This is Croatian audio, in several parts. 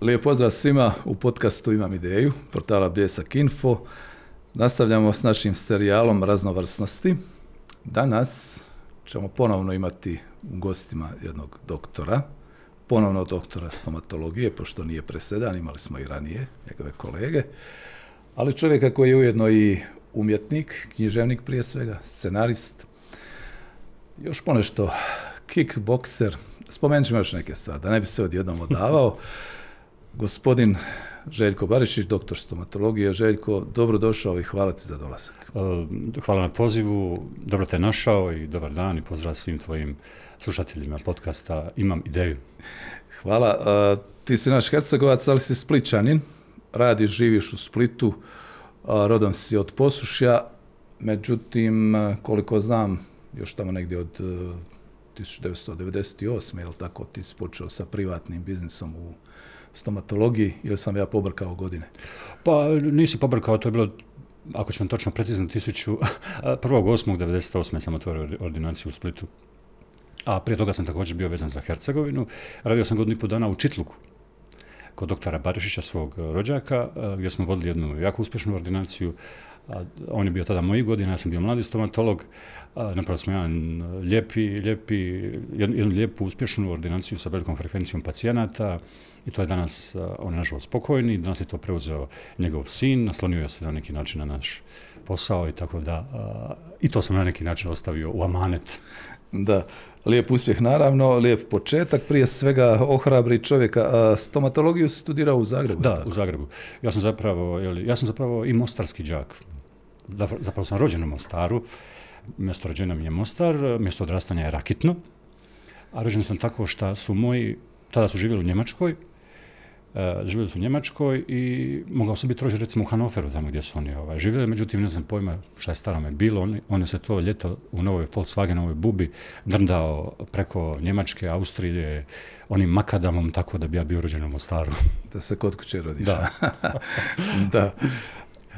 Lijep pozdrav svima u podcastu Imam ideju, portala Bljesak Info. Nastavljamo s našim serijalom raznovrsnosti. Danas ćemo ponovno imati u gostima jednog doktora, ponovno doktora stomatologije, pošto nije presedan, imali smo i ranije njegove kolege, ali čovjeka koji je ujedno i umjetnik, književnik prije svega, scenarist, još ponešto kickbokser, spomenut ćemo još neke stvari, da ne bi se odjednom odavao. Gospodin Željko Barišić, doktor stomatologije. Željko, dobro došao i hvala ti za dolazak. E, hvala na pozivu, dobro te našao i dobar dan i pozdrav svim tvojim slušateljima podcasta Imam ideju. Hvala. E, ti si naš hercegovac, ali si spličanin, radiš, živiš u Splitu, rodom si od Posušja, međutim, koliko znam, još tamo negdje od 1998. je li tako, ti si počeo sa privatnim biznisom u stomatologiji ili sam ja pobrkao godine? Pa nisi pobrkao, to je bilo ako ćemo točno precizno, 1.8.1998. sam otvorio ordinaciju u Splitu. A prije toga sam također bio vezan za Hercegovinu. Radio sam godinu i pol dana u Čitluku kod doktora Barišića, svog rođaka, gdje smo vodili jednu jako uspješnu ordinaciju. On je bio tada mojih godina, ja sam bio mladi stomatolog. Napravili smo jedan lijepi, lijepi, jednu lijepu uspješnu ordinaciju sa velikom frekvencijom pacijenata i to je danas, on je nažalost spokojni, danas je to preuzeo njegov sin, naslonio se na neki način na naš posao i tako da, i to sam na neki način ostavio u amanet. Da, lijep uspjeh naravno, lijep početak, prije svega ohrabri čovjeka. A stomatologiju si studirao u Zagrebu? Da, u Zagrebu. Ja sam zapravo, ja sam zapravo i mostarski đak. Zapravo sam rođen u Mostaru, mjesto rođena mi je Mostar, mjesto odrastanja je Rakitno, a rođen sam tako što su moji, tada su živjeli u Njemačkoj, E, živjeli su u Njemačkoj i mogao se biti rođen recimo u Hanoveru, tamo gdje su oni ovaj, živjeli, međutim ne znam pojma šta je starome bilo, on, on se to ljeto u novoj Volkswagenovoj bubi drndao preko Njemačke, Austrije, onim makadamom, tako da bi ja bio rođen u Mostaru. Da se kod kuće rodiš. Da. da.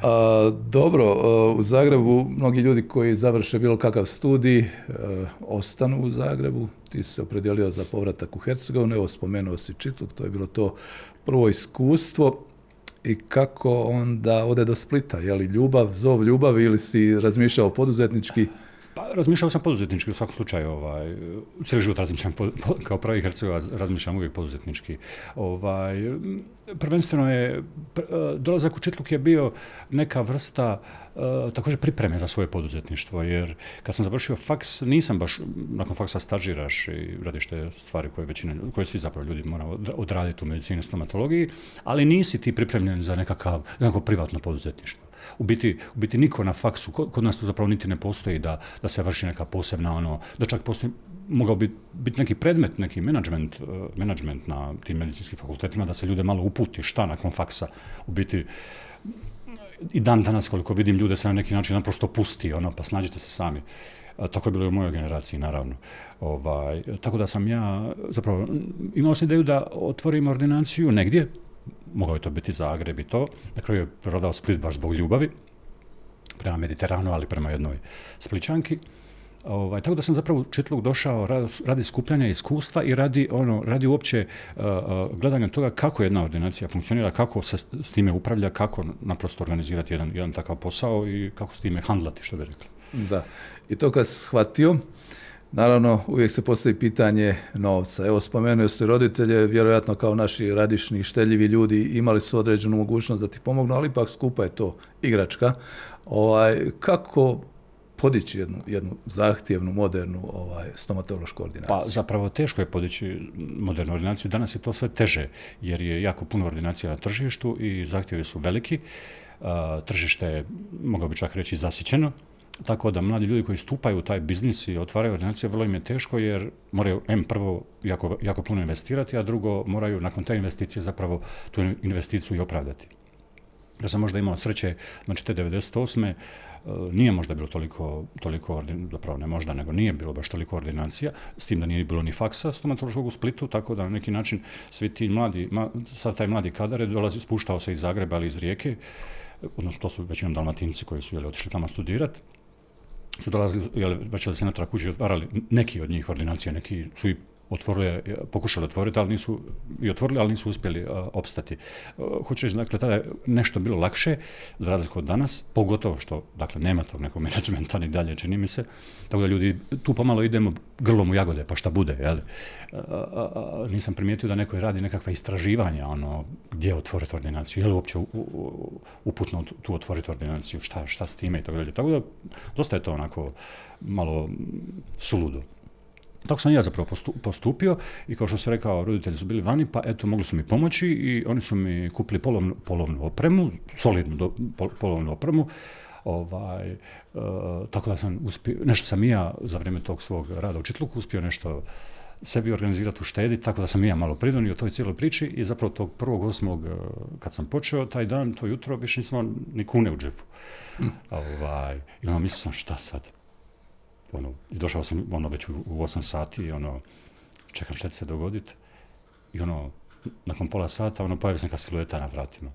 A, dobro, u Zagrebu mnogi ljudi koji završe bilo kakav studij ostanu u Zagrebu. Ti si se opredijelio za povratak u Hercegovinu, evo spomenuo si Čitluk, to je bilo to prvo iskustvo i kako onda ode do Splita, je li ljubav, zov ljubavi ili si razmišljao poduzetnički? Pa, razmišljao sam poduzetnički u svakom slučaju. Ovaj, cijeli život razmišljam kao pravi Hercegovac, razmišljam uvijek poduzetnički. Ovaj, prvenstveno je, dolazak u Čitluk je bio neka vrsta uh, također pripreme za svoje poduzetništvo, jer kad sam završio faks, nisam baš, nakon faksa stažiraš i radiš te stvari koje većina, koje svi zapravo ljudi moraju odraditi u medicini i stomatologiji, ali nisi ti pripremljen za nekakav, nekako privatno poduzetništvo. U biti, u biti niko na faksu, kod nas to zapravo niti ne postoji da, da se vrši neka posebna ono, da čak postoji mogao biti bit neki predmet, neki management, uh, management na tim medicinskim fakultetima, da se ljude malo uputi šta nakon faksa. U biti, i dan danas koliko vidim ljude se na neki način naprosto pusti, ono, pa snađite se sami. tako je bilo i u mojoj generaciji, naravno. Ovaj, tako da sam ja, zapravo, imao sam ideju da otvorim ordinaciju negdje, mogao je to biti Zagreb i to. Na kraju je prodao Split baš zbog ljubavi prema Mediteranu, ali prema jednoj Spličanki. Ovaj, tako da sam zapravo u Čitluk došao radi skupljanja iskustva i radi, ono, radi uopće uh, gledanja toga kako jedna ordinacija funkcionira, kako se s time upravlja, kako naprosto organizirati jedan, jedan takav posao i kako s time handlati, što bi rekli. Da, i to kad shvatio, Naravno, uvijek se postavi pitanje novca. Evo, spomenuo ste roditelje, vjerojatno kao naši radišni, šteljivi ljudi imali su određenu mogućnost da ti pomognu, ali ipak skupa je to igračka. Ovaj, kako podići jednu, jednu zahtjevnu, modernu ovaj, stomatološku ordinaciju? Pa zapravo teško je podići modernu ordinaciju. Danas je to sve teže, jer je jako puno ordinacija na tržištu i zahtjevi su veliki. tržište je, mogao bi čak reći, zasićeno tako da mladi ljudi koji stupaju u taj biznis i otvaraju ordinacije, vrlo im je teško jer moraju, M, prvo jako, jako puno investirati, a drugo moraju nakon te investicije zapravo tu investiciju i opravdati. Ja sam možda imao sreće, znači te 98. E, nije možda bilo toliko, toliko zapravo ne možda, nego nije bilo baš toliko ordinacija, s tim da nije bilo ni faksa stomatološkog u Splitu, tako da na neki način svi ti mladi, sad taj mladi kadar je dolazi, spuštao se iz Zagreba ali iz Rijeke, odnosno to su većinom dalmatinci koji su jeli, otišli tamo studirati, su dolazili, jel, već od senatora kući otvarali neki od njih ordinacija, neki su i otvorili, pokušali otvoriti, ali nisu, i otvorili, ali nisu uspjeli opstati. hoću reći, dakle, tada je nešto bilo lakše, za razliku od danas, pogotovo što, dakle, nema tog nekog menadžmenta ni dalje, čini mi se, tako da ljudi, tu pomalo idemo grlom u jagode, pa šta bude, jel? nisam primijetio da neko radi nekakva istraživanja, ono, gdje otvoriti ordinaciju, je li uopće uputno tu otvoriti ordinaciju, šta, šta s time i tako dalje. Tako da, dosta je to onako malo suludo. Tako sam ja zapravo postupio i kao što sam rekao, roditelji su bili vani, pa eto, mogli su mi pomoći i oni su mi kupili polovnu, polovnu opremu, solidnu polovnu opremu, ovaj, e, tako da sam uspio, nešto sam i ja za vrijeme tog svog rada u Čitluku uspio nešto sebi organizirati u štedi, tako da sam i ja malo pridonio toj cijeloj priči i zapravo tog prvog osmog e, kad sam počeo, taj dan, to jutro, više nisam ni kune u džepu. Hm. Ovaj, I ono, mislio sam šta sad? Ono, i došao sam ono već u, u 8 sati i ono, čekam šta će se dogoditi. I ono, nakon pola sata, ono, pojavio se neka silueta na vratima.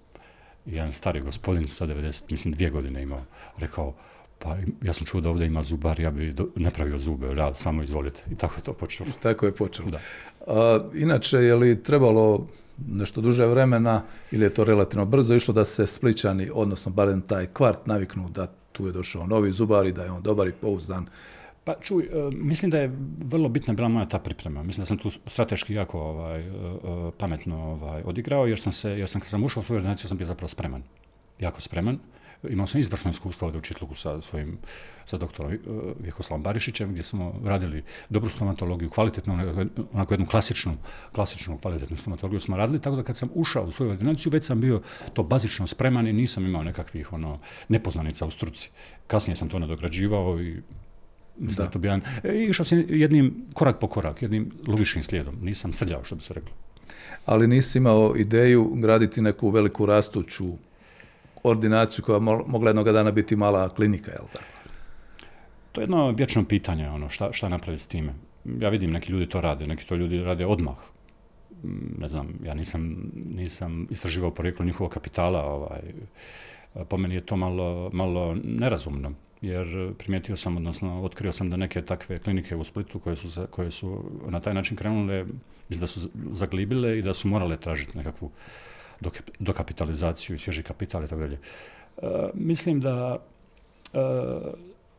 I jedan stari gospodin sa 90, mislim dvije godine imao, rekao, pa ja sam čuo da ovdje ima zubar, ja bi napravio zube, da, samo izvolite. I tako je to počelo. Tako je počelo. Da. A, inače, je li trebalo nešto duže vremena ili je to relativno brzo išlo da se spličani, odnosno barem taj kvart naviknu da tu je došao novi zubar i da je on dobar i pouzdan pa čuj, e, mislim da je vrlo bitna bila moja ta priprema. Mislim da sam tu strateški jako ovaj, e, e, pametno ovaj, odigrao, jer sam se, jer sam kad sam ušao u svoju ordinaciju, sam bio zapravo spreman. Jako spreman. Imao sam izvršno iskustvo ovdje u Čitlugu sa svojim, sa doktorom Vjekoslavom Barišićem, gdje smo radili dobru stomatologiju, kvalitetnu, onako jednu klasičnu, klasičnu kvalitetnu stomatologiju smo radili, tako da kad sam ušao u svoju ordinaciju, već sam bio to bazično spreman i nisam imao nekakvih ono, nepoznanica u struci. Kasnije sam to nadograđivao i Mislim da. to bi jedan, e, išao sam jednim korak po korak, jednim logičnim slijedom. Nisam srljao, što bi se reklo. Ali nisi imao ideju graditi neku veliku rastuću ordinaciju koja mogla jednog dana biti mala klinika, jel tako? To je jedno vječno pitanje, ono, šta, šta napraviti s time. Ja vidim, neki ljudi to rade, neki to ljudi rade odmah. Mm, ne znam, ja nisam, nisam istraživao porijeklo njihovog kapitala, ovaj, po meni je to malo, malo nerazumno jer primijetio sam, odnosno otkrio sam da neke takve klinike u Splitu koje su, koje su na taj način krenule, da su zaglibile i da su morale tražiti nekakvu dokapitalizaciju i svježi kapital i tako dalje. E, mislim da e,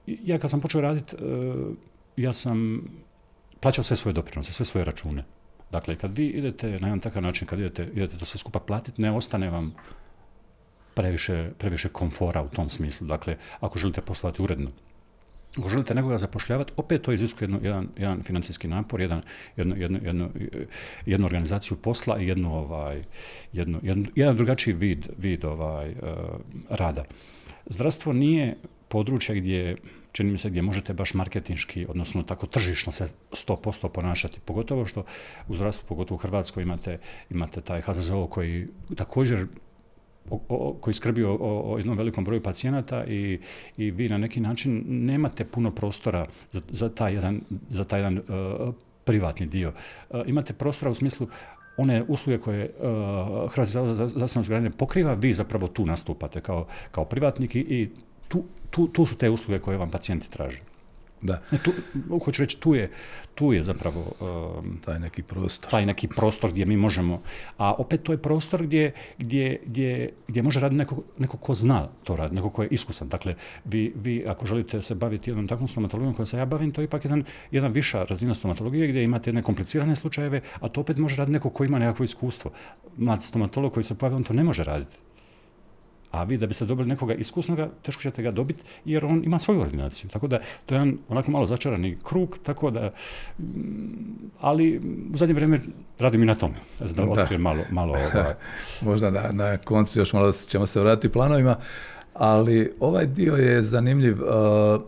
ja kad sam počeo raditi, e, ja sam plaćao sve svoje doprinose, sve svoje račune. Dakle, kad vi idete na jedan takav način, kad idete, idete to sve skupa platiti, ne ostane vam previše, previše komfora u tom smislu. Dakle, ako želite poslovati uredno, ako želite nekoga zapošljavati, opet to iziskuje jedan, jedan financijski napor, jedan, jednu, jednu, jednu, jednu organizaciju posla i jednu, ovaj, jednu, jedan drugačiji vid, vid ovaj, uh, rada. Zdravstvo nije područje gdje čini mi se gdje možete baš marketinški, odnosno tako tržišno se 100% ponašati. Pogotovo što u zdravstvu, pogotovo u Hrvatskoj imate, imate taj HZZO koji također koji skrbi o, o, jednom velikom broju pacijenata i, i vi na neki način nemate puno prostora za, za taj jedan, za taj jedan uh, privatni dio. Uh, imate prostora u smislu one usluge koje uh, Hrvatski zavod za zdravstveno osiguranje pokriva, vi zapravo tu nastupate kao, kao privatnik i tu, tu, tu su te usluge koje vam pacijenti traže. Da. Tu, hoću reći, tu je, tu je zapravo... Um, taj neki prostor. Taj neki prostor gdje mi možemo... A opet to je prostor gdje, gdje, gdje, gdje može raditi neko, neko ko zna to raditi, neko ko je iskusan. Dakle, vi, vi ako želite se baviti jednom takvom stomatologijom kojom se ja bavim, to je ipak jedan, jedan viša razina stomatologije gdje imate jedne komplicirane slučajeve, a to opet može raditi neko ko ima nekakvo iskustvo. Mlad stomatolog koji se pojavi, on to ne može raditi a vi da biste dobili nekoga iskusnoga, teško ćete ga dobiti jer on ima svoju ordinaciju. Tako da to je jedan onako malo začarani krug, tako da, mm, ali u zadnje vrijeme radim i na tome. Da otkrijem malo, malo ovaj. Možda na, na koncu još malo ćemo se vratiti planovima, ali ovaj dio je zanimljiv. Uh,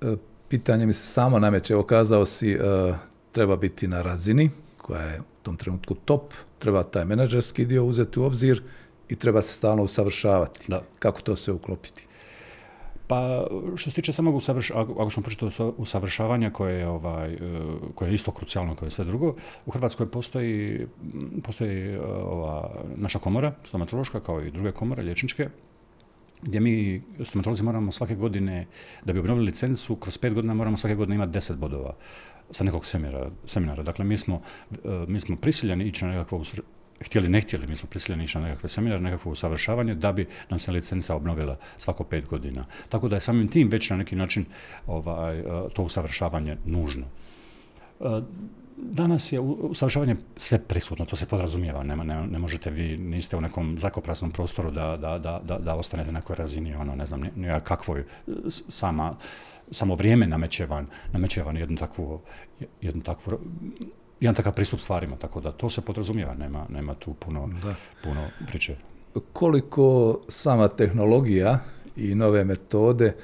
uh, pitanje mi se samo nameće. Evo kazao si uh, treba biti na razini koja je u tom trenutku top, treba taj menadžerski dio uzeti u obzir i treba se stalno usavršavati. Da. Kako to sve uklopiti? Pa što se tiče samog usavršavanja, ako smo pričali usavršavanja koje je, ovaj, e, koje je isto krucijalno kao i sve drugo, u Hrvatskoj postoji, postoji e, ova naša komora, stomatološka, kao i druge komore, liječničke, gdje mi stomatolozi moramo svake godine, da bi obnovili licencu, kroz pet godina moramo svake godine imati deset bodova sa nekog seminara. seminara. Dakle, mi smo, mi smo prisiljeni ići na nekakvo htjeli ne htjeli, mi smo prisiljeni ići na nekakve seminare, nekakvo usavršavanje da bi nam se licenca obnovila svako pet godina. Tako da je samim tim već na neki način ovaj, to usavršavanje nužno. Danas je usavršavanje sve prisutno, to se podrazumijeva, ne, ne, ne možete vi, niste u nekom zrakoprasnom prostoru da, da, da, da, ostanete na nekoj razini, ono, ne znam, kakvoj sama, samo vrijeme nameće van, nameće van jednu takvu, jednu takvu jedan takav pristup stvarima, tako da to se podrazumijeva, nema, nema tu puno, puno priče. Koliko sama tehnologija i nove metode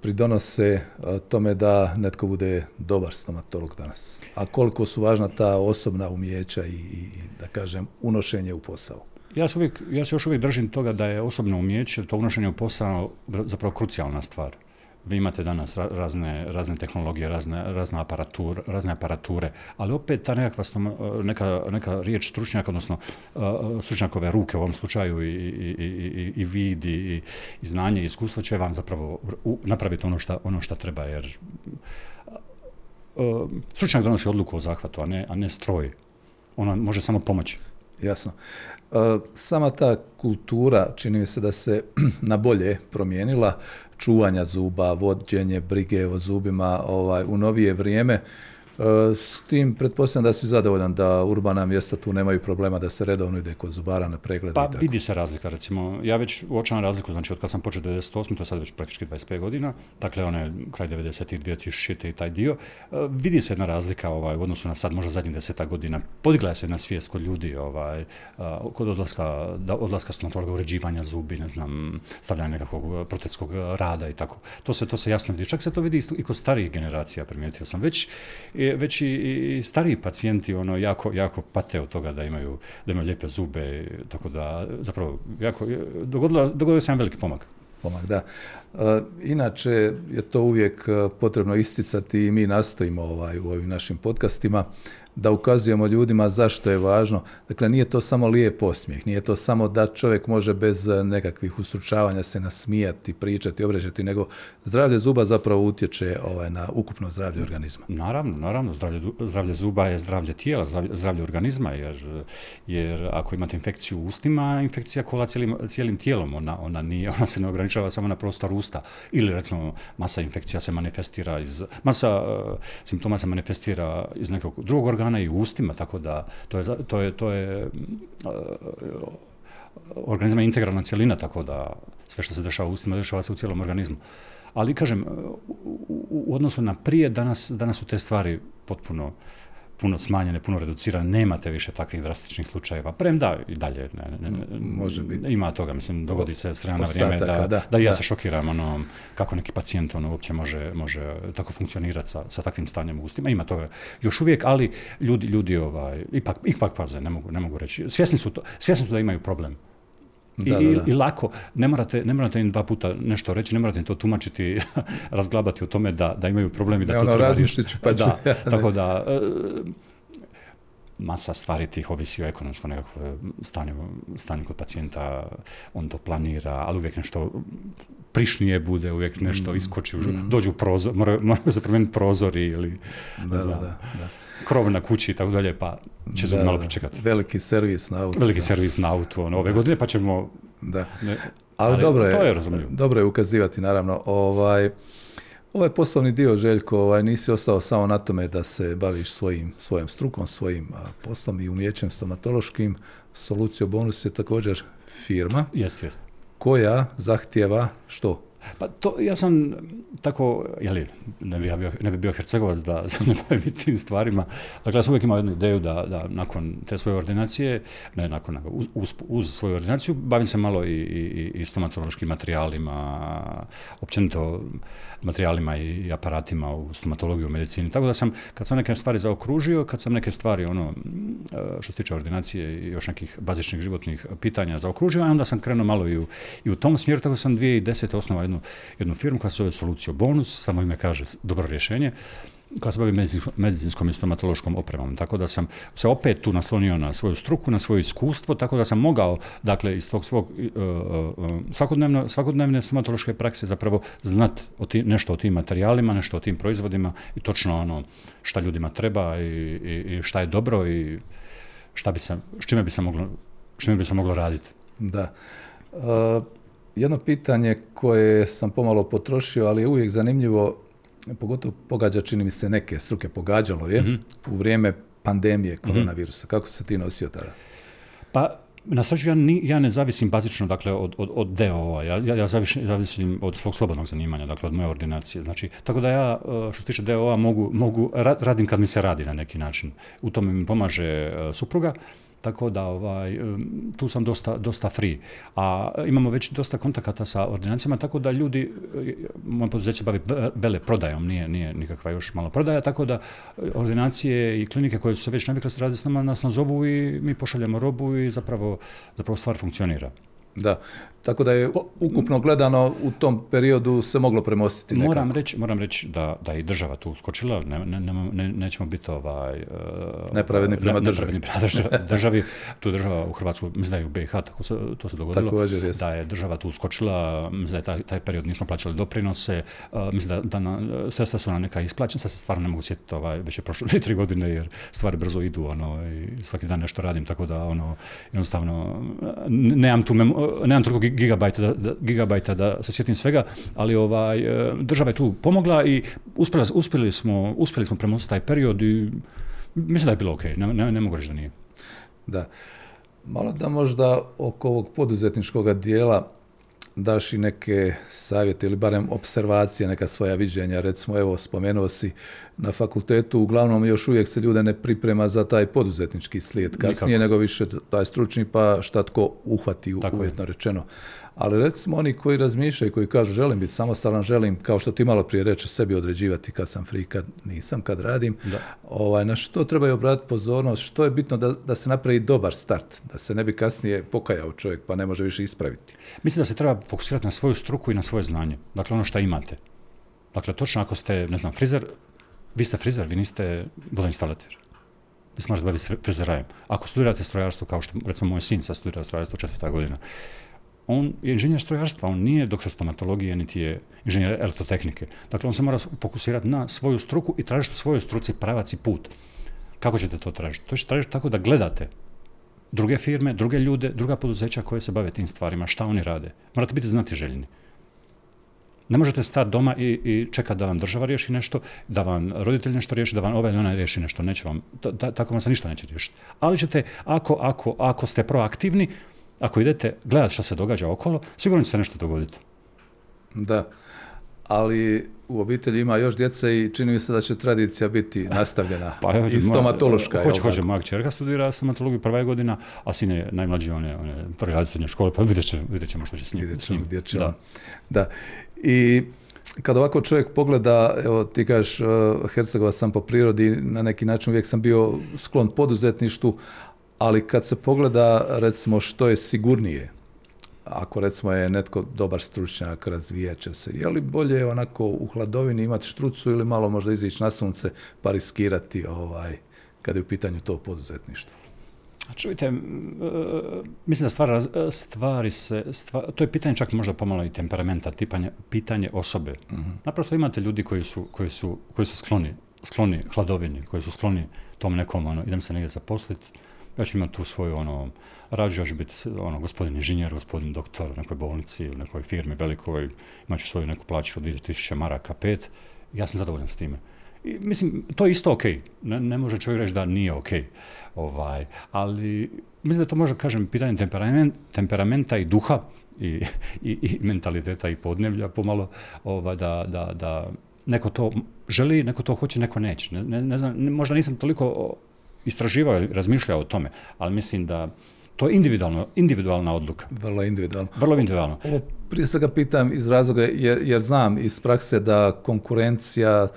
pridonose tome da netko bude dobar stomatolog danas? A koliko su važna ta osobna umjeća i, i da kažem, unošenje u posao? Ja se, uvijek, ja se još uvijek držim toga da je osobno umjeće, to unošenje u posao zapravo krucijalna stvar vi imate danas razne, razne tehnologije, razne, razne, aparatur, razne aparature, ali opet ta nekakva neka, neka riječ stručnjaka, odnosno stručnjakove ruke u ovom slučaju i, i, i, i vid i znanje i iskustvo će vam zapravo napraviti ono što ono šta treba, jer stručnjak donosi odluku o zahvatu, a ne, a ne stroj. Ona može samo pomoći. Jasno. Sama ta kultura čini mi se da se na bolje promijenila čuvanja zuba, vođenje brige o zubima ovaj, u novije vrijeme. E, s tim pretpostavljam da si zadovoljan da urbana mjesta tu nemaju problema da se redovno ide kod zubara na pregled. Pa vidi se razlika recimo. Ja već uočavam razliku, znači od kad sam počeo 98, to je sad već praktički 25 godina, dakle one kraj 90 i 2000 i taj dio, e, vidi se jedna razlika ovaj, u odnosu na sad možda zadnjih deseta godina. Podigla se na svijest kod ljudi ovaj, e, kod odlaska, da, odlaska stomatologa, uređivanja zubi, ne znam, stavljanja nekakvog protetskog rada i tako. To se, to se jasno vidi. Čak se to vidi i kod starijih generacija, primijetio sam. Već već i, stariji pacijenti ono jako, jako pate od toga da imaju, da imaju lijepe zube, tako da zapravo jako, dogodilo, dogodio se jedan veliki pomak. Pomak, da. E, inače je to uvijek e, potrebno isticati i mi nastojimo ovaj, u ovim našim podcastima da ukazujemo ljudima zašto je važno. Dakle, nije to samo lijep osmijeh, nije to samo da čovjek može bez eh, nekakvih ustručavanja se nasmijati, pričati, obrežati, nego zdravlje zuba zapravo utječe ovaj, na ukupno zdravlje organizma. Naravno, naravno, zdravlje, zdravlje zuba je zdravlje tijela, zdravlje, zdravlje organizma, jer, jer ako imate infekciju u ustima, infekcija kola cijelim, cijelim tijelom, ona, ona, nije, ona se ne ograničava samo na prostor usta. Ili recimo masa infekcija se manifestira iz, masa uh, simptoma se manifestira iz nekog drugog organa i ustima, tako da to je, to je, to je uh, organizma integralna cjelina, tako da sve što se dešava u ustima, dešava se u cijelom organizmu. Ali, kažem, u, u odnosu na prije, danas, danas su te stvari potpuno puno smanjene, puno reducirane, nemate više takvih drastičnih slučajeva. Premda i dalje ne, ne, Može biti. ima toga, mislim, dogodi se s vremena vrijeme da, da, da, ja se šokiram ono, kako neki pacijent ono, uopće može, može tako funkcionirati sa, sa takvim stanjem u ustima. Ima toga još uvijek, ali ljudi, ljudi ovaj, ipak, ipak paze, ne mogu, ne mogu reći. Svjesni su, to, svjesni su da imaju problem. I, I, lako, ne morate, ne morate im dva puta nešto reći, ne morate im to tumačiti, razglabati o tome da, da imaju problemi, da ne, to ono, ću, pa da, tako da, e, masa stvari tih ovisi o ekonomskom nekakvom stanju, stanju kod pacijenta, on to planira, ali uvijek nešto prišnije bude, uvijek nešto mm, iskoči, mm. dođu prozor, moraju, moraju se promijeniti prozori ili da, da, da krov na kući i tako dalje, pa će se malo pričekati. Veliki servis na auto. Veliki servis na auto, ono, ove godine, pa ćemo... Da. Ne, ali, dobro je, to je dobro je ukazivati, naravno. Ovaj, ovaj poslovni dio, Željko, ovaj, nisi ostao samo na tome da se baviš svojim, svojom strukom, svojim a, poslom i umjećem stomatološkim. Solucio Bonus je također firma jest, jest. Koja zahtjeva što? Pa to, ja sam tako, jeli, ne bi, ja bio, ne bi bio hercegovac da se ne bavim tim stvarima. Dakle, ja sam uvijek imao jednu ideju da, da nakon te svoje ordinacije, ne nakon, uz, uz, uz svoju ordinaciju, bavim se malo i, i, i stomatološkim materijalima, općenito materijalima i aparatima u stomatologiji, u medicini. Tako da sam, kad sam neke stvari zaokružio, kad sam neke stvari, ono, što se tiče ordinacije i još nekih bazičnih životnih pitanja zaokružio, a onda sam krenuo malo i u, i u tom smjeru, tako sam 2010. osnovao jednu, jednu firmu koja se zove Solucio Bonus, samo ime kaže dobro rješenje, koja se bavi medicinskom i stomatološkom opremom. Tako da sam se opet tu naslonio na svoju struku, na svoje iskustvo, tako da sam mogao, dakle, iz tog svog svakodnevno, svakodnevne stomatološke prakse zapravo znat o nešto o tim materijalima, nešto o tim proizvodima i točno ono šta ljudima treba i, i, i šta je dobro i šta bi se, s čime bi se moglo, čime bi se moglo raditi. Da. Jedno pitanje koje sam pomalo potrošio, ali je uvijek zanimljivo, pogotovo pogađa, čini mi se, neke struke pogađalo je mm u vrijeme pandemije mhm. koronavirusa. Kako se ti nosio tada? Pa, na sreću ja, ja ne zavisim bazično dakle, od, od, od DO-a, ja, ja, ja zavisim, od svog slobodnog zanimanja, dakle od moje ordinacije. Znači, tako da ja, e, što se tiče DO-a, mogu, mogu, radim kad mi se radi na neki način. U tome mi pomaže e, supruga, tako da ovaj, tu sam dosta, dosta free. A imamo već dosta kontakata sa ordinacijama, tako da ljudi, moje poduzeće bavi vele prodajom, nije, nije nikakva još malo prodaja, tako da ordinacije i klinike koje su se već navikle raditi s nama nas nazovu i mi pošaljemo robu i zapravo, zapravo stvar funkcionira. Da, tako da je ukupno gledano u tom periodu se moglo premostiti nekako. Moram reći, moram reći da, da je i država tu uskočila, ne, ne, ne, nećemo biti ovaj, uh, nepravedni prema državi. Prema državi. Tu država u Hrvatsku, mislim da je u BiH, tako se, to se dogodilo, Također, da je država tu uskočila, mislim da je taj, taj period nismo plaćali doprinose, uh, mislim da, da na, sredstva su na neka isplaćena, sad se stvarno ne mogu sjetiti, ovaj, već je prošlo dvije, tri godine jer stvari brzo idu, ono, i svaki dan nešto radim, tako da ono, jednostavno, nemam tu, nemam toliko gigabajta da, gigabajta da se sjetim svega, ali ovaj, e, država je tu pomogla i uspjeli, uspjeli smo, uspjeli smo premostiti taj period i mislim da je bilo ok, ne, ne, ne mogu reći da nije. Da. Malo da možda oko ovog poduzetničkog dijela daš i neke savjete ili barem observacije, neka svoja viđenja. Recimo, evo, spomenuo si na fakultetu, uglavnom još uvijek se ljude ne priprema za taj poduzetnički slijed kasnije, nego više taj stručni, pa šta tko uhvati, Tako uvjetno rečeno. Ali recimo oni koji razmišljaju, koji kažu želim biti samostalan, želim, kao što ti malo prije reče, sebi određivati kad sam free, kad nisam, kad radim, Ovaj, na što trebaju obratiti pozornost, što je bitno da, da se napravi dobar start, da se ne bi kasnije pokajao čovjek pa ne može više ispraviti. Mislim da se treba fokusirati na svoju struku i na svoje znanje, dakle ono što imate. Dakle, točno ako ste, ne znam, frizer, vi ste frizer, vi niste vodoinstalater. Vi se možete baviti frizerajem. Ako studirate strojarstvo, kao što recimo moj sin sad studira strojarstvo četvrta godina, on je inženjer strojarstva, on nije doktor stomatologije, niti je inženjer elektrotehnike. Dakle, on se mora fokusirati na svoju struku i tražiti u svojoj struci pravac i put. Kako ćete to tražiti? To ćete tražiti tako da gledate druge firme, druge ljude, druga poduzeća koje se bave tim stvarima, šta oni rade. Morate biti znati željni. Ne možete stati doma i, i čekati da vam država riješi nešto, da vam roditelj nešto riješi, da vam ovaj ona riješi nešto. Neće vam, tako vam se ništa neće riješiti. Ali ćete, ako, ako, ako ste proaktivni, ako idete gledati što se događa okolo, sigurno će se nešto dogoditi. Da, ali u obitelji ima još djece i čini mi se da će tradicija biti nastavljena pa, i stomatološka. Hoće, hoće, moja čerka studira stomatologiju prva je godina, a sin je najmlađi, on je, on je prvi srednje škole, pa vidjet, će, vidjet ćemo što će s njim. Vidjet ćemo gdje će da. da. I kad ovako čovjek pogleda, evo ti kažeš, uh, Hercegovac sam po prirodi, na neki način uvijek sam bio sklon poduzetništvu, ali kad se pogleda recimo što je sigurnije, ako recimo je netko dobar stručnjak, razvijat će se, je li bolje onako u hladovini imati štrucu ili malo možda izići na sunce pa riskirati ovaj, kada je u pitanju to poduzetništvo? Čujte, mislim da stvar, stvari se, to je pitanje čak možda pomalo i temperamenta, tipanje, pitanje osobe. uh Naprosto imate ljudi koji su, koji su, koji su skloni, skloni hladovini, koji su skloni tom nekom, ono, idem se negdje zaposliti, ja ću imati tu svoju, ono, rađu ja ću biti ono, gospodin inženjer, gospodin doktor u nekoj bolnici, u nekoj firmi velikoj, imat ću svoju neku plaću od 2000 maraka, pet, ja sam zadovoljan s time. I, mislim, to je isto ok. Ne, ne može čovjek reći da nije ok. Ovaj, ali mislim da to može, kažem, pitanje temperament, temperamenta i duha i, i, i mentaliteta i podnevlja pomalo, ovaj, da, da, da neko to želi, neko to hoće, neko neće. Ne, ne, znam, možda nisam toliko istraživao i razmišljao o tome, ali mislim da to je individualno, individualna odluka. Vrlo individualno. Vrlo individualno. Ovo prije svega pitam iz razloga jer, jer znam iz prakse da konkurencija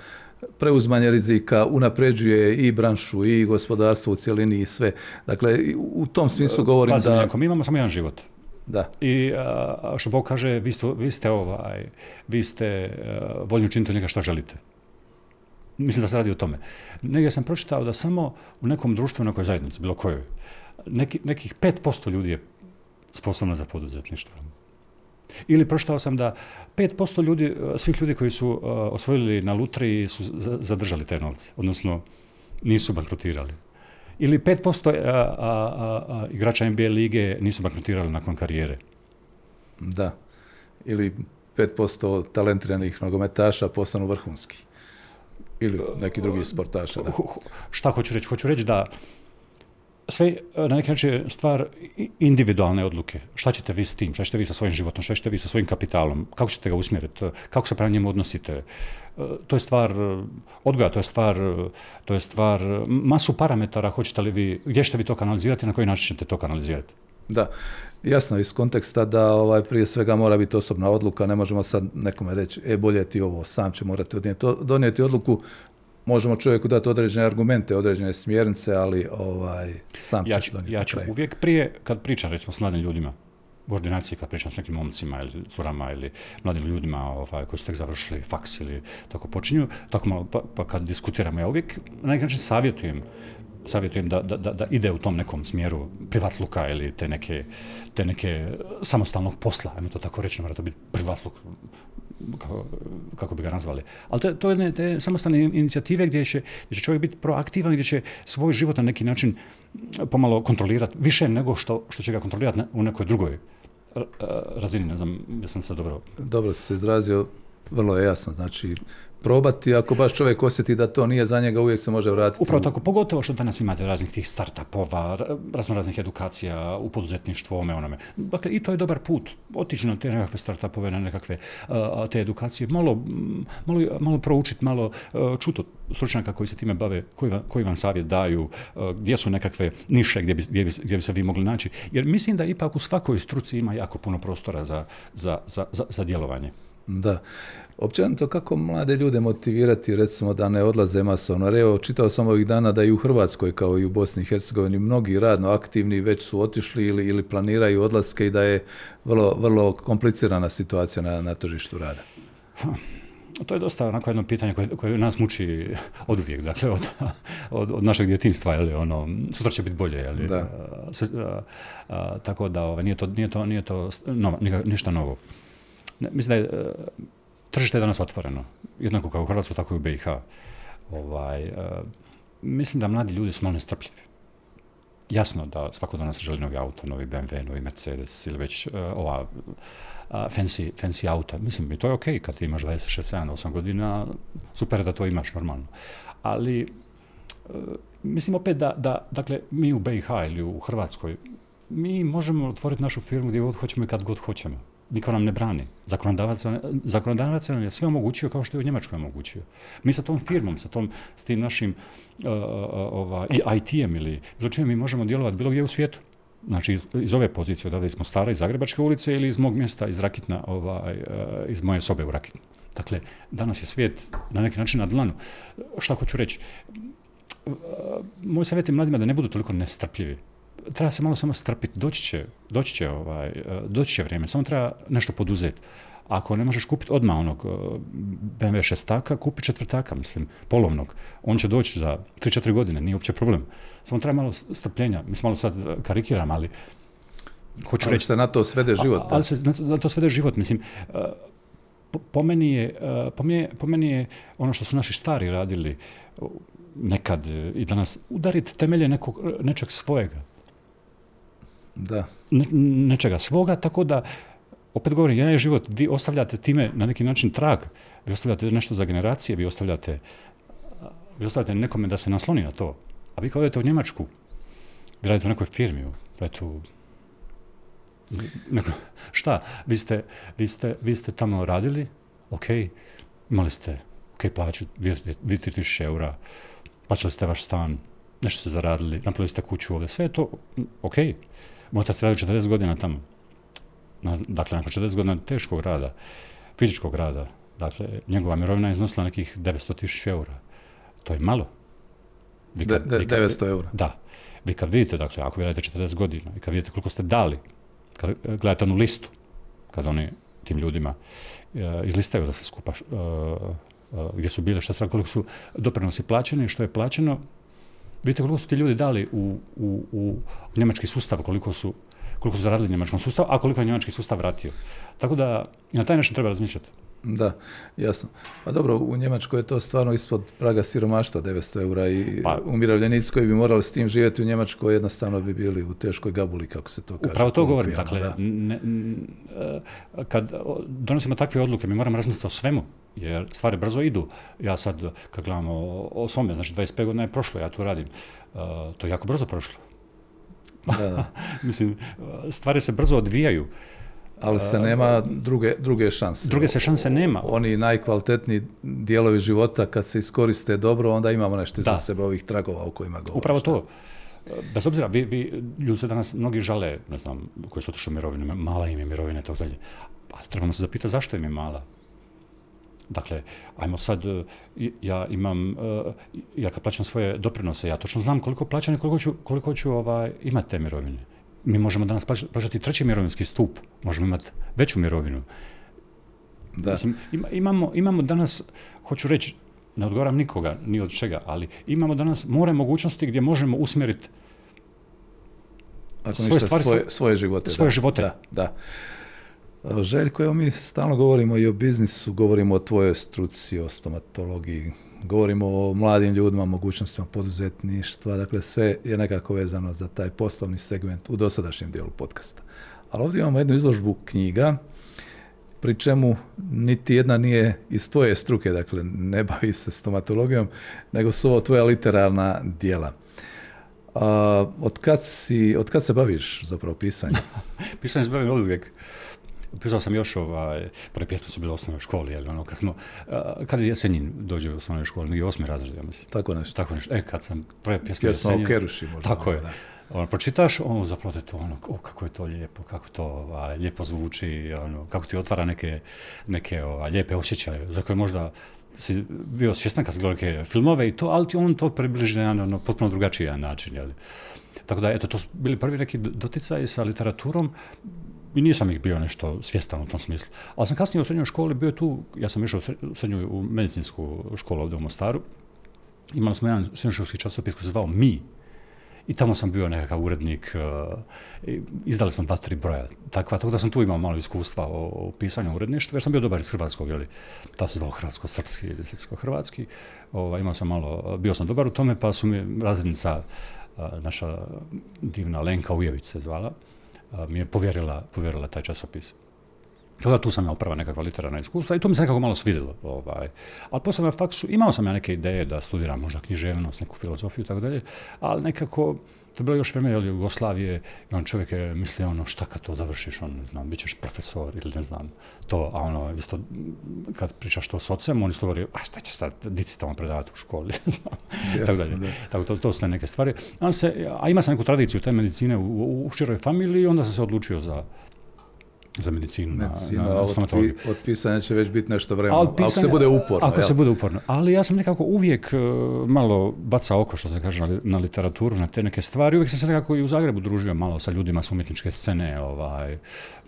preuzmanje rizika unapređuje i branšu i gospodarstvo u cjelini i sve. Dakle, u tom smislu govorim pa, da... mi imamo samo jedan život. Da. I što Bog kaže, vi ste, vi ste, ovaj, vi ste voljni učiniti što želite. Mislim da se radi o tome. Negdje sam pročitao da samo u nekom društvu, nekoj zajednici, bilo kojoj, neki, nekih 5% ljudi je sposobno za poduzetništvo. Ili pročitao sam da 5% ljudi, svih ljudi koji su uh, osvojili na lutriji su zadržali te novce, odnosno nisu bankrotirali. Ili 5% a, a, a, igrača NBA lige nisu bankrotirali nakon karijere. Da. Ili 5% talentiranih nogometaša postanu vrhunski. Ili neki drugi sportaša. Da. Šta hoću reći? Hoću reći da sve na neki način stvar individualne odluke. Šta ćete vi s tim? Šta ćete vi sa svojim životom? Šta ćete vi sa svojim kapitalom? Kako ćete ga usmjeriti? Kako se prema njemu odnosite? E, to je stvar odgoja, to je stvar, to je stvar masu parametara hoćete li vi, gdje ćete vi to kanalizirati, na koji način ćete to kanalizirati? Da, jasno iz konteksta da ovaj prije svega mora biti osobna odluka, ne možemo sad nekome reći e bolje ti ovo, sam će morati donijeti, donijeti odluku, možemo čovjeku dati određene argumente, određene smjernice, ali ovaj sam ja će donijeti. Ja ću uvijek prije, kad pričam recimo s mladim ljudima, u ordinaciji kad pričam s nekim momcima ili curama ili mladim ljudima ovaj, koji su tek završili faks ili tako počinju, tako malo, pa, pa kad diskutiramo, ja uvijek na neki način savjetujem savjetujem da, da, da, ide u tom nekom smjeru privatluka ili te neke, te neke samostalnog posla, ajmo to tako reći, ne mora to biti privatluk, kako, kako bi ga nazvali. Ali to, to je te samostalne inicijative gdje će, gdje će čovjek biti proaktivan, gdje će svoj život na neki način pomalo kontrolirati, više nego što, što će ga kontrolirati u nekoj drugoj razini, ne znam, jesam se dobro... Dobro se izrazio, vrlo je jasno, znači probati, ako baš čovjek osjeti da to nije za njega, uvijek se može vratiti. Upravo tako, pogotovo što danas imate raznih tih startupova, razno raznih edukacija u poduzetništvu, ome onome. Dakle, i to je dobar put. Otići na te nekakve startupove, na nekakve te edukacije, malo, malo, malo proučiti, malo uh, čuti stručnjaka koji se time bave, koji, koji vam savjet daju, gdje su nekakve niše gdje bi, gdje, bi, gdje bi se vi mogli naći. Jer mislim da ipak u svakoj struci ima jako puno prostora za, za, za, za, za djelovanje. Da. Općenito kako mlade ljude motivirati recimo da ne odlaze masovno? Evo, čitao sam ovih dana da i u Hrvatskoj kao i u Bosni i Hercegovini mnogi radno aktivni već su otišli ili, ili planiraju odlaske i da je vrlo, vrlo komplicirana situacija na, na tržištu rada. To je dosta onako jedno pitanje koje, koje nas muči od uvijek, dakle od, od, od našeg djetinstva, je ono, sutra će biti bolje, je li? Da. A, a, tako da ovaj, nije to, nije to, nije to nova, ništa novo. Ne, mislim da je tržište je danas otvoreno, jednako kao u Hrvatskoj, tako i u BiH. Ovaj, e, mislim da mladi ljudi su malo nestrpljivi. Jasno da svako danas želi novi auto, novi BMW, novi Mercedes ili već uh, ova uh, fancy, fancy auta. Mislim, i to je ok kad imaš 26, 7, 8 godina, super da to imaš normalno. Ali, uh, mislim opet da, da, dakle, mi u BiH ili u Hrvatskoj, mi možemo otvoriti našu firmu gdje god hoćemo i kad god hoćemo niko nam ne brani. Zakonodavac, nam je sve omogućio kao što je u Njemačkoj omogućio. Mi sa tom firmom, sa tom, s tim našim uh, ova, i IT-em ili bilo mi možemo djelovati bilo gdje u svijetu. Znači iz, iz ove pozicije, odavde smo Stara iz Zagrebačke ulice ili iz mog mjesta, iz Rakitna, ovaj, uh, iz moje sobe u Rakitnu. Dakle, danas je svijet na neki način na dlanu. Šta hoću reći? Moj savjet je mladima da ne budu toliko nestrpljivi treba se malo samo strpiti, doći će, doći će, ovaj, e, doći će vrijeme, samo treba nešto poduzeti. Ako ne možeš kupiti odmah onog e, BMW šestaka, kupi četvrtaka, mislim, polovnog. On će doći za 3-4 godine, nije uopće problem. Samo treba malo strpljenja. Mislim, malo sad karikiram, ali hoću ali reći... se na to svede život. A, ali se na to, svede život, mislim. E, po, po, meni je, po, meni, po meni je ono što su naši stari radili nekad i danas udariti temelje nekog, nečeg svojega da. nečega svoga, tako da opet govorim, jedan je život, vi ostavljate time na neki način trag, vi ostavljate nešto za generacije, vi ostavljate, vi ostavljate nekome da se nasloni na to. A vi kao odete u Njemačku, vi radite u nekoj firmi, radite u neko, šta, vi ste, vi, ste, vi ste tamo radili, ok, imali ste ok plaću, 2000 eura, plaćali ste vaš stan, nešto ste zaradili, napravili ste kuću ovdje, sve je to ok. Moj otac radi 40 godina tamo. Na, dakle, nakon 40 godina teškog rada, fizičkog rada, dakle, njegova mirovina je iznosila nekih 900 tisuća eura. To je malo. Vi kad, de, de, vi kad, 900 eura? Da. Vi kad vidite, dakle, ako vi radite 40 godina i kad vidite koliko ste dali, kad gledate onu listu, kad oni tim ljudima uh, izlistaju da se skupa uh, gdje su bile, šta koliko su doprinosi plaćeni, što je plaćeno. Vidite koliko su ti ljudi dali u, u, u njemački sustav, koliko su, koliko su zaradili njemačkom sustavu, a koliko je njemački sustav vratio. Tako da na taj način treba razmišljati. Da, jasno. Pa dobro, u Njemačkoj je to stvarno ispod praga siromaštva 900 eura i pa, umirovljenici koji bi morali s tim živjeti u Njemačkoj jednostavno bi bili u teškoj gabuli, kako se to kaže. Upravo to govorim. Dakle, kad donosimo takve odluke, mi moramo razmisliti o svemu, jer stvari brzo idu. Ja sad, kad gledamo o, o svome, znači 25 godina je prošlo, ja tu radim. to je jako brzo prošlo. Da, da. Mislim, stvari se brzo odvijaju. Ali se nema druge, druge šanse. Druge se šanse nema. Oni najkvalitetniji dijelovi života kad se iskoriste dobro, onda imamo nešto za sebe ovih tragova o kojima govorimo. Upravo to. Bez obzira, vi, vi, ljudi se danas mnogi žale, ne znam, koji su otišli u mirovinu, mala im je mirovina i tako dalje. Pa trebamo se zapitati zašto im je mala. Dakle, ajmo sad, e, ja imam, e, ja kad plaćam svoje doprinose, ja točno znam koliko plaćam i koliko ću, koliko ću ovaj, imati te mirovine mi možemo danas plaćati treći mirovinski stup, možemo imati veću mirovinu. Da. Mislim, imamo, imamo danas, hoću reći, ne odgovaram nikoga, ni od čega, ali imamo danas more mogućnosti gdje možemo usmjeriti svoje, stvari, svoje, svoje živote. Svoje živote. Da, da. Željko, evo mi stalno govorimo i o biznisu, govorimo o tvojoj struci, o stomatologiji, govorimo o mladim ljudima, mogućnostima poduzetništva, dakle sve je nekako vezano za taj poslovni segment u dosadašnjem dijelu podcasta. Ali ovdje imamo jednu izložbu knjiga, pri čemu niti jedna nije iz tvoje struke, dakle ne bavi se stomatologijom, nego su ovo tvoja literarna dijela. A, od, kad si, od kad se baviš zapravo pisanjem? Pisanje se bavim uvijek. Pisao sam još, ovaj, prve pjesme su bile u osnovnoj školi, jel, ono, kad smo, kad je Jesenjin dođe u osnovnoj školi, negdje osmi razred, ja mislim. Tako nešto. Tako nešto. E, kad sam prve pjesme Pjesma Jesenjin... o Keruši možda. Tako je. Da. Ono, pročitaš, ono, zapravo te to, ono, o, kako je to lijepo, kako to ovaj, lijepo zvuči, ono, kako ti otvara neke, neke ovaj, lijepe osjećaje, za koje možda si bio svjestan kad si gledao filmove i to, ali ti on to približi na ono, potpuno drugačiji način, jel? Tako da, eto, to su bili prvi neki doticaji sa literaturom, i nisam ih bio nešto svjestan u tom smislu. Ali sam kasnije u srednjoj školi bio tu, ja sam išao u srednju u medicinsku školu ovdje u Mostaru. Imali smo jedan srednjoškolski časopis koji se zvao Mi. I tamo sam bio nekakav urednik, uh, izdali smo dva, tri broja takva, tako da sam tu imao malo iskustva o, pisanju uredništva, jer sam bio dobar iz hrvatskog, jeli, ta se zvao hrvatsko-srpski ili srpsko-hrvatski, ovaj, imao sam malo, bio sam dobar u tome, pa su mi razrednica, uh, naša divna Lenka Ujević se zvala, mi je povjerila, povjerila taj časopis. Tada tu sam imao prva nekakva literarna iskustva i to mi se nekako malo svidjelo. Ovaj. Ali poslije na faksu imao sam ja neke ideje da studiram možda književnost, neku filozofiju i tako dalje, ali nekako to je bilo još vrijeme Jugoslavije i on čovjek je mislio ono šta kad to završiš, on ne znam, bit ćeš profesor ili ne znam to, a ono isto kad pričaš to s ocem, on isto govori, a šta će sad dici tamo predavati u školi, tako dalje. Tako to, to su neke stvari. A, se, a ima sam neku tradiciju te medicine u, u, u široj familiji onda sam se odlučio za, za medicinu, Medicina, na, na Od pisanja će već biti nešto vremena, ako se bude uporno. Ako se bude uporno. Ali ja sam nekako uvijek uh, malo bacao oko, što se kaže, na, na, literaturu, na te neke stvari. Uvijek sam se nekako i u Zagrebu družio malo sa ljudima s umjetničke scene ovaj,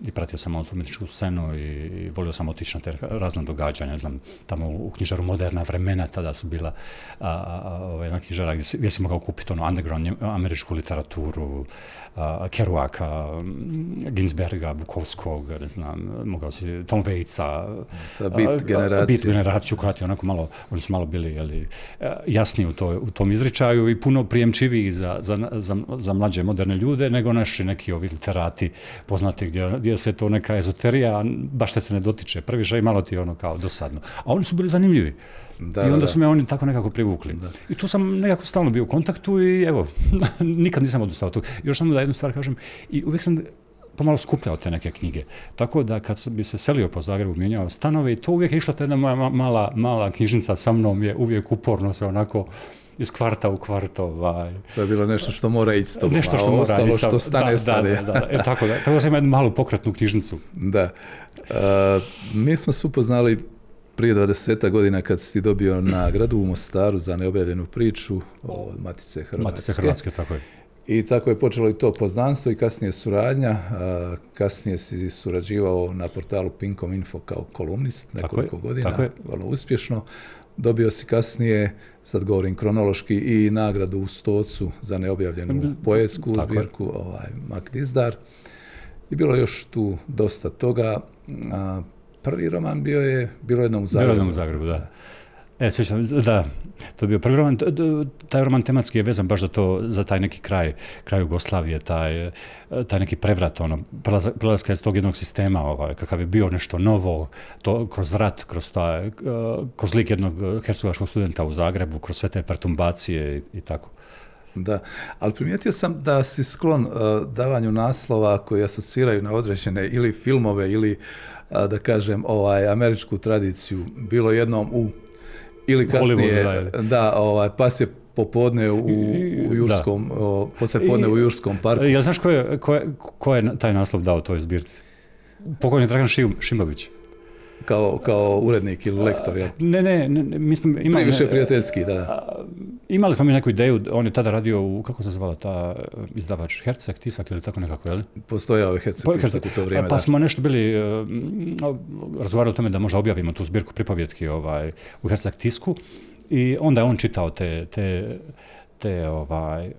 i pratio sam malo umjetničku scenu i, i, volio sam otići na te razne događanja. Ne znam, tamo u knjižaru Moderna vremena tada su bila a, a, ovaj, na knjižara gdje, gdje si mogao kupiti ono underground američku literaturu, Kerouaka, Ginsberga, Bukovskog, ne znam, mogao si, Tom Vejca, bit generaciju. Bit generaciju koja ti onako malo, oni su malo bili jeli, jasniji u, to, u tom izričaju i puno prijemčiviji za, za, za, za mlađe moderne ljude nego naši neki ovi literati poznati gdje, gdje je sve to neka ezoterija, baš te se ne dotiče. Prvi šaj malo ti je ono kao dosadno. A oni su bili zanimljivi. Da, I onda su me oni tako nekako privukli. I tu sam nekako stalno bio u kontaktu i evo, nikad nisam odustao tu. Još samo da jednu stvar kažem, i uvijek sam pomalo skupljao te neke knjige. Tako da kad bi se selio po Zagrebu, mijenjao stanove i to uvijek je išla ta jedna moja mala, mala knjižnica sa mnom je uvijek uporno se onako iz kvarta u kvart. Ovaj. To je bilo nešto što mora ići s tobom, nešto što mora ostalo što stane, da, stane. Da, da, E, tako da. Tako da sam jednu malu pokretnu knjižnicu. Da. Uh, mi smo se upoznali prije 20 godina kad si dobio nagradu u Mostaru za neobjavljenu priču od Matice Hrvatske. Matice Hrvatske, tako je. I tako je počelo i to poznanstvo i kasnije suradnja. kasnije si surađivao na portalu Pinkom Info kao kolumnist nekoliko godina, vrlo uspješno. Dobio si kasnije, sad govorim kronološki, i nagradu u Stocu za neobjavljenu poetsku zbirku, ovaj, Mak Dizdar. I bilo još tu dosta toga. prvi roman bio je, bilo jednom u Zagrebu. Bilo u Zagrebu, da. E, sjećam, da, to je bio prvi roman, taj roman tematski je vezan baš za to, za taj neki kraj, kraj Jugoslavije, taj, taj neki prevrat, ono, prelaska iz tog jednog sistema, ovaj, kakav je bio nešto novo, to kroz rat, kroz, taj, kroz lik jednog hercegovačkog studenta u Zagrebu, kroz sve te pertumbacije i, i tako. Da, ali primijetio sam da si sklon uh, davanju naslova koji asociraju na određene ili filmove ili da kažem ovaj američku tradiciju bilo jednom u ili kasnije, da, ovaj, pas je popodne u, u Jurskom, podne u Jurskom parku. Jel znaš ko je, ko, je, ko je taj naslov dao toj zbirci? Pokojni Dragan Šimović. Kao, kao urednik ili lektor, jel? Ne, ne, ne mi smo imali... Više prijateljski, da, da. Imali smo mi neku ideju, on je tada radio u, kako se zvala ta izdavač, Herceg, Tisak ili tako nekako, jel? Postojao je Herceg, Tisak u to vrijeme, Pa smo nešto bili, uh, razgovarali o tome da možda objavimo tu zbirku pripovjetki ovaj, u Herceg Tisku i onda je on čitao te, te, te ovaj,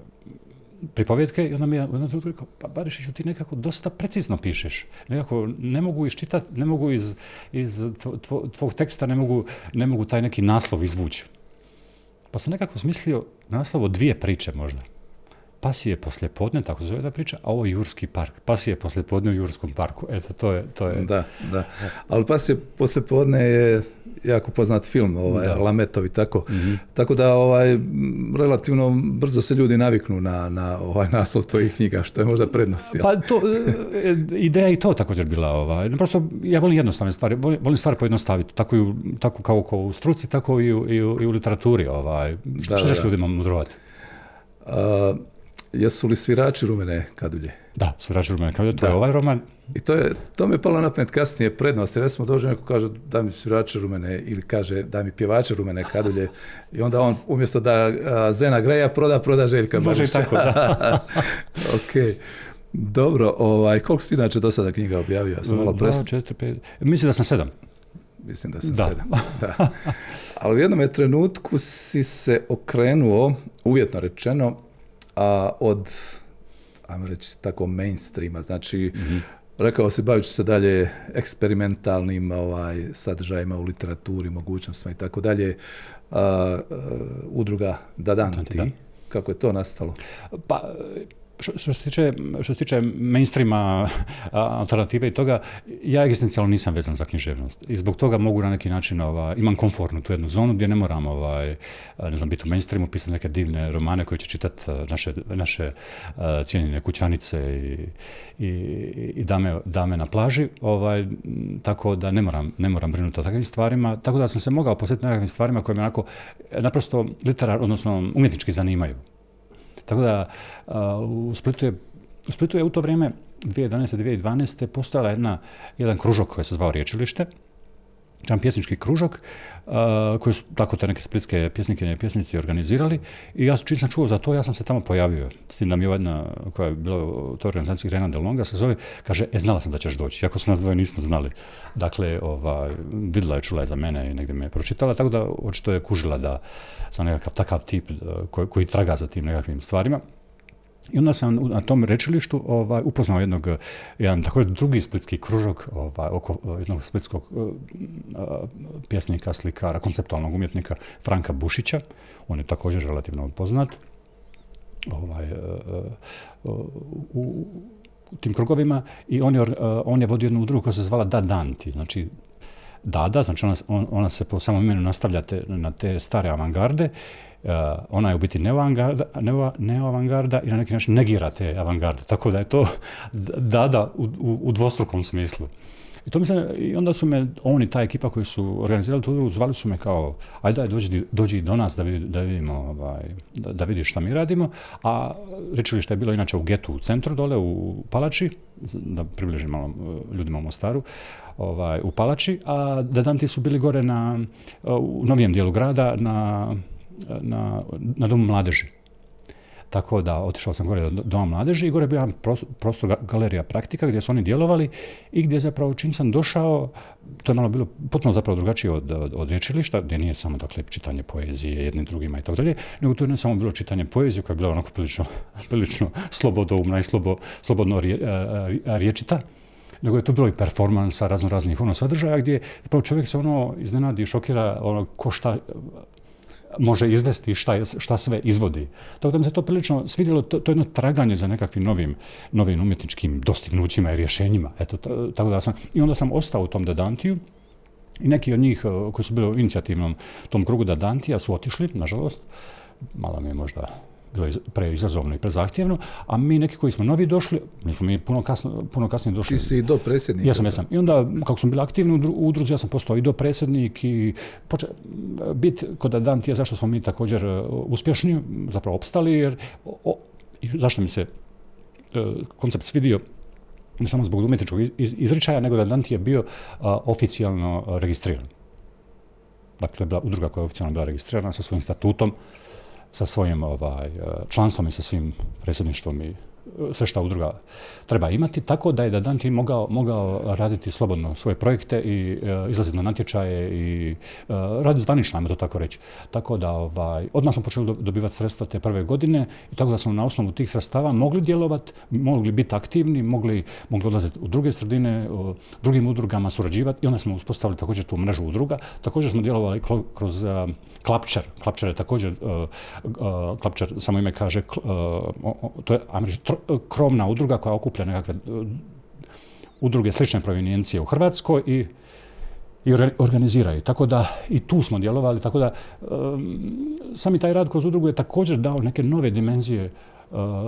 pripovjetke i onda mi je u jednom rekao, pa Barišiću ti nekako dosta precizno pišeš. Nekako ne mogu iščitati, ne mogu iz, iz tvog teksta, ne mogu, ne mogu taj neki naslov izvući. Pa sam nekako smislio naslov dvije priče možda. Pasije poslijepodne, tako se zove ta priča, a ovo je Jurski park. Pasije poslijepodne u Jurskom parku. Eto, to je... To je... Da, da. Ali Pasije poslijepodne je jako poznat film, ovaj, Lametovi, tako. Mhm. Tako da ovaj, relativno brzo se ljudi naviknu na, na ovaj naslov tvojih knjiga, što je možda prednost. Pa to, e, ideja i to također bila. Ovaj. Prosto, ja volim jednostavne stvari, volim stvari pojednostaviti, tako, i tako kao, kao u struci, tako i u, i u, literaturi. Ovaj. Što ćeš ljudima mudrovati? Jesu li svirači rumene kadulje? Da, svirači rumene kadulje, to je ovaj roman. I to, je, to me palo na pamet kasnije prednost. Recimo dođe neko kaže da mi svirače rumene ili kaže da mi pjevače rumene kadulje i onda on umjesto da Zena Greja proda, proda Željka Može tako, da. ok. Dobro, ovaj, koliko si inače do sada knjiga objavio? Ja sam malo pres... Mislim da sam sedam. Mislim da sam da. sedam. Da. Ali u jednom trenutku si se okrenuo, uvjetno rečeno, a od, ajmo reći tako, mainstreama, znači, mm rekao si, bavit ću se dalje eksperimentalnim ovaj, sadržajima u literaturi, mogućnostima i tako dalje, udruga Dadanti, da. kako je to nastalo? Pa, što, se tiče, što se tiče mainstreama, alternative i toga, ja egzistencijalno nisam vezan za književnost. I zbog toga mogu na neki način, ovaj, imam komfortnu tu jednu zonu gdje ne moram ovaj, ne znam, biti u mainstreamu, pisati neke divne romane koje će čitati naše, naše cijenjene kućanice i, i, i dame, dame, na plaži, ovaj, tako da ne moram, ne moram brinuti o takvim stvarima, tako da sam se mogao posjetiti nekakvim stvarima koje me onako naprosto literar, odnosno umjetnički zanimaju. Tako da u Splitu je, u Splitu je u to vrijeme 2011. 2012. postojala jedna, jedan kružok koji se zvao Riječilište, jedan pjesnički kružok koji su tako te neke splitske pjesnike i pjesnici organizirali i ja čim sam čuo za to, ja sam se tamo pojavio. S tim da mi je jedna koja je bila u toj organizaciji Grena Del Longa se zove, kaže, e, znala sam da ćeš doći, iako su nas dvoje nismo znali. Dakle, ovaj, vidjela je, čula je za mene i negdje me je pročitala, tako da očito je kužila da sam nekakav takav tip koji, koji traga za tim nekakvim stvarima. I onda sam na tom rečilištu ovaj, upoznao jednog, jedan također drugi splitski kružok ovaj, oko jednog splitskog uh, pjesnika, slikara, konceptualnog umjetnika Franka Bušića. On je također relativno poznat. Ovaj, u, u tim krugovima i on je, on je vodio jednu udrugu koja se zvala Dadanti, znači Dada, znači ona, ona se po samom imenu nastavlja na te stare avangarde ona je u biti neoavangarda, i na neki način negira te avangarde. Tako da je to dada u, u, u dvostrukom smislu. I, to mislim, I onda su me, oni, ta ekipa koji su organizirali tu zvali su me kao, ajde daj, dođi, dođi do nas da, da vidimo, ovaj, da, da vidiš šta mi radimo. A rečilište je bilo inače u getu u centru dole, u Palači, da približim malo uh, ljudima u Mostaru, ovaj, u Palači, a Dadanti su bili gore na, uh, u novijem dijelu grada, na na, na domu mladeži. tako da otišao sam gore do Doma mladeži i gore je bio jedan prostor, galerija praktika gdje su oni djelovali i gdje zapravo čim sam došao, to je malo bilo potpuno zapravo drugačije od, od, od gdje nije samo dakle čitanje poezije jednim drugima i tako dalje, nego to je ne samo bilo čitanje poezije koja je bila onako prilično, prilično slobodoumna i slobo, slobodno rje, riječita nego je to bilo i performansa razno raznih ono sadržaja gdje čovjek se ono iznenadi, šokira ono ko šta može izvesti šta, šta sve izvodi. Tako da mi se to prilično svidjelo, to, to je jedno traganje za nekakvim novim, novim umjetničkim dostignućima i rješenjima. Eto, tako da sam, I onda sam ostao u tom Dadantiju i neki od njih eh, koji su bili u inicijativnom tom krugu Dadantija su otišli, nažalost. Malo mi je možda bilo je preizazovno i prezahtjevno, a mi neki koji smo novi došli, mi smo mi puno, kasno, puno kasnije došli. Ti si i do predsjednika. Ja sam, ja sam. I onda, kako smo bili aktivni u udruzi, ja sam postao i do predsjednik i poče, bit kod Adantija, zašto smo mi također e, uspješni, zapravo opstali, jer o, i zašto mi se uh, koncept svidio, ne samo zbog umjetničkog izričaja, nego da Danti je bio uh, oficijalno registriran. Dakle, to je bila udruga koja je oficijalno bila registrirana sa svojim statutom, sa svojim ovaj, e, članstvom i sa svim predsjedništvom i sve što udruga treba imati, tako da je da Danti mogao, mogao raditi slobodno svoje projekte i uh, izlaziti na natječaje i uh, raditi zvanično, ajmo to tako reći. Tako da ovaj, odmah smo počeli dobivati sredstva te prve godine i tako da smo na osnovu tih sredstava mogli djelovati, mogli biti aktivni, mogli, mogli odlaziti u druge sredine, u drugim udrugama surađivati i onda smo uspostavili također tu mrežu udruga. Također smo djelovali kroz uh, Klapčer. Klapčer je također, uh, uh, Klapčer samo ime kaže, to je krovna udruga koja okuplja nekakve uh, udruge slične provenijencije u Hrvatskoj i i organiziraju. Tako da i tu smo djelovali, tako da um, sami taj rad kroz udrugu je također dao neke nove dimenzije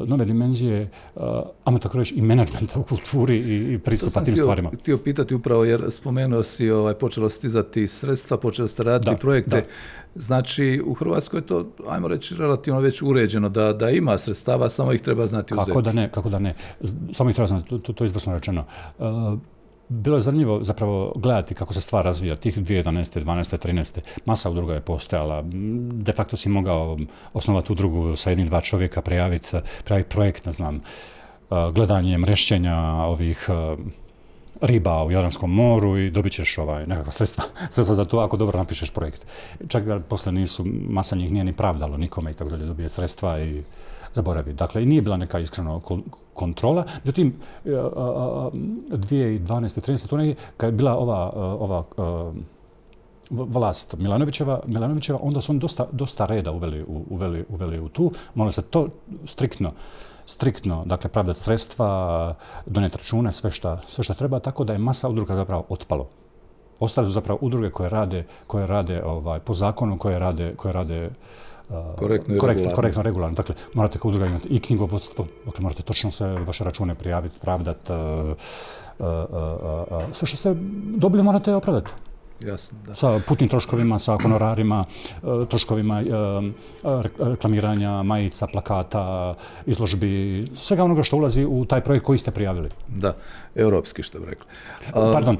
nove dimenzije, uh, ajmo tako reći, i menadžmenta u kulturi i, i pristupa tim stvarima. To sam htio pitati upravo jer spomenuo si, ovaj, počelo stizati sredstva, počelo ste raditi projekte. Znači, u Hrvatskoj je to, ajmo reći, relativno već uređeno, da, da ima sredstava, samo ih treba znati uzeti. Kako da ne, kako da ne. Samo ih treba znati, to, to je izvrsno rečeno. Uh, bilo je zanimljivo zapravo gledati kako se stvar razvija. Tih 2011. 12. 13. masa udruga je postojala. De facto si mogao osnovati udrugu sa jednim, dva čovjeka, prijaviti, prijaviti projekt, ne znam, gledanje mrešćenja ovih riba u Jadranskom moru i dobit ćeš ovaj, nekakva sredstva, sredstva za to ako dobro napišeš projekt. Čak ga posle nisu, masa njih nije ni pravdalo nikome i tako dalje, dobije sredstva i zaboravi. Dakle, i nije bila neka iskreno kontrola. Međutim, 2012. 13. to kad je bila ova, ova vlast Milanovićeva, Milanovićeva, onda su oni dosta, dosta reda uveli, uveli, uveli u tu. Malo se to striktno striktno, dakle, pravdati sredstva, donijeti račune, sve šta, sve šta treba, tako da je masa udruga zapravo otpalo. Ostale su zapravo udruge koje rade, koje rade ovaj, po zakonu, koje rade, koje rade korektno, regularno. korektno regularno. Dakle, morate kao udruga imati i knjigovodstvo, dakle, morate točno sve vaše račune prijaviti, pravdati, sve što ste dobili morate opravdati. Jasno, da. Sa putnim troškovima, sa honorarima, troškovima reklamiranja, majica, plakata, izložbi, svega onoga što ulazi u taj projekt koji ste prijavili. Da, europski što bi rekli. Pardon,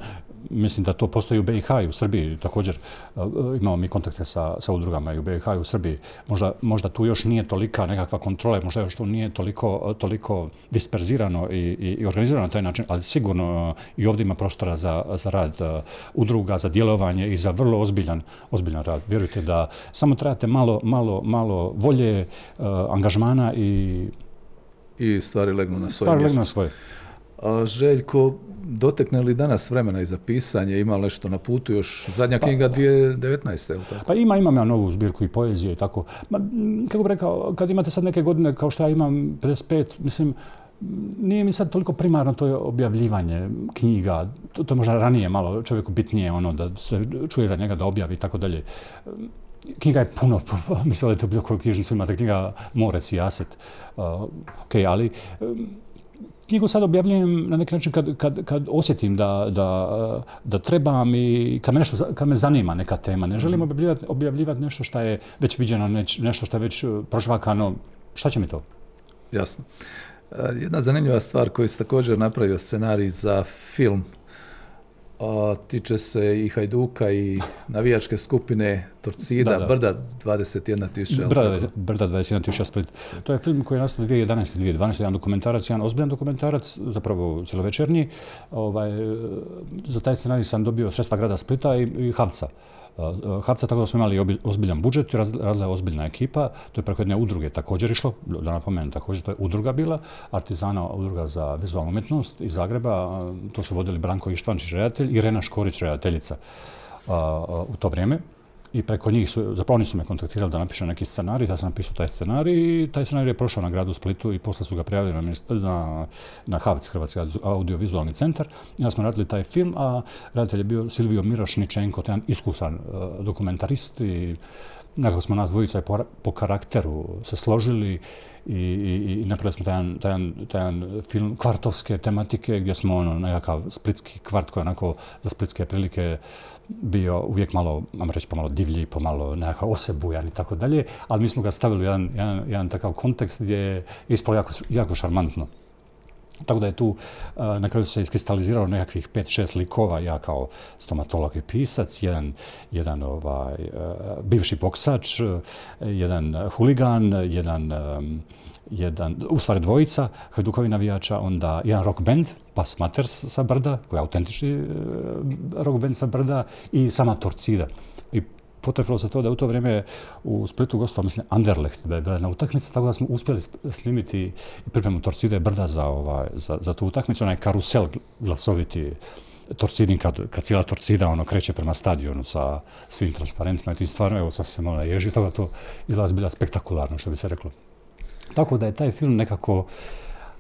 mislim da to postoji u BiH i u Srbiji također. E, imamo mi kontakte sa, sa udrugama i u BiH i u Srbiji. Možda, možda tu još nije tolika nekakva kontrola, možda još tu nije toliko, toliko disperzirano i, i, i organizirano na taj način, ali sigurno e, i ovdje ima prostora za, za rad e, udruga, za djelovanje i za vrlo ozbiljan, ozbiljan rad. Vjerujte da samo trebate malo, malo, malo volje, angažmana i i stvari legnu na svoje stvari legnu na svoje. A, Željko, dotekne li danas vremena i za pisanje, ima li nešto na putu još, zadnja pa, knjiga 2019. Je tako? Pa ima, imam ja novu zbirku i poezije i tako. Ma, kako bi rekao, kad imate sad neke godine kao što ja imam 55, mislim, nije mi sad toliko primarno to je objavljivanje knjiga, to, to možda ranije malo čovjeku bitnije ono da se čuje za njega da objavi i tako dalje. Knjiga je puno, mislim da je to bilo koju knjižnicu imate, knjiga Morec i Aset, uh, ok, ali um, knjigu sad objavljujem na neki način kad, kad, kad osjetim da, da, da trebam i kad me, nešto, kad me zanima neka tema. Ne želim mhm. objavljivati, objavljivati nešto što je već viđeno, nešto što je već uh, prožvakano. Šta će mi to? Jasno. Uh, jedna zanimljiva stvar koju se također napravio scenarij za film a, tiče se i Hajduka i navijačke skupine Torcida, Da, da. Brda 21 tisuća. Brda, Brda 21 tisuća Split. To je film koji je nastao 2011. 2012. Jedan dokumentarac, jedan ozbiljan dokumentarac, zapravo cjelovečernji. Ovaj, za taj scenarij sam dobio sredstva grada Splita i, i Havca. E, Havca tako da smo imali ozbiljan budžet, radila je ozbiljna ekipa, to je preko jedne udruge također išlo, da napomenem također, to je udruga bila, Artizana udruga za vizualnu umjetnost iz Zagreba, a, to su vodili Branko Ištvančić redatelj i Rena Škorić redateljica a, u to vrijeme. I preko njih su, zapravo oni su me kontaktirali da napišem neki scenarij, ja sam napisao taj scenarij i taj scenarij je prošao na gradu Splitu i posle su ga prijavili na, na, na HAVC, Hrvatski audiovizualni centar. Onda smo radili taj film, a redatelj je bio Silvio Mirošničenko, to je jedan iskusan uh, dokumentarist i nekako smo nas dvojica po, po karakteru se složili i, i, i napravili smo taj taj, taj film kvartovske tematike gdje smo ono nekakav splitski kvart koji je onako za splitske prilike bio uvijek malo, vam reći, pomalo divlji, pomalo nekakav osebujan i tako dalje, ali mi smo ga stavili u jedan, jedan, jedan takav kontekst gdje je ispalo jako, jako šarmantno. Tako da je tu a, na kraju se iskristaliziralo nekakvih 5-6 likova, ja kao stomatolog i pisac, jedan, jedan ovaj, a, bivši boksač, a, jedan huligan, jedan, jedan, u stvari dvojica Hajdukovi navijača, onda jedan rock band, Pas Maters sa Brda, koji je autentični rock band sa Brda i sama Torcida. Potrefilo se to da je u to vrijeme u Splitu gostao, mislim, Anderlecht, da je bila jedna utakmica, tako da smo uspjeli sp- snimiti i pripremu Torcide Brda za, ovaj, za, za tu utakmicu, onaj karusel glasoviti Torcidin, kad, kad cijela Torcida ono kreće prema stadionu sa svim transparentima i tim stvarno, evo sad se malo naježi, toga to izlazi bila spektakularno, što bi se reklo. Tako da je taj film nekako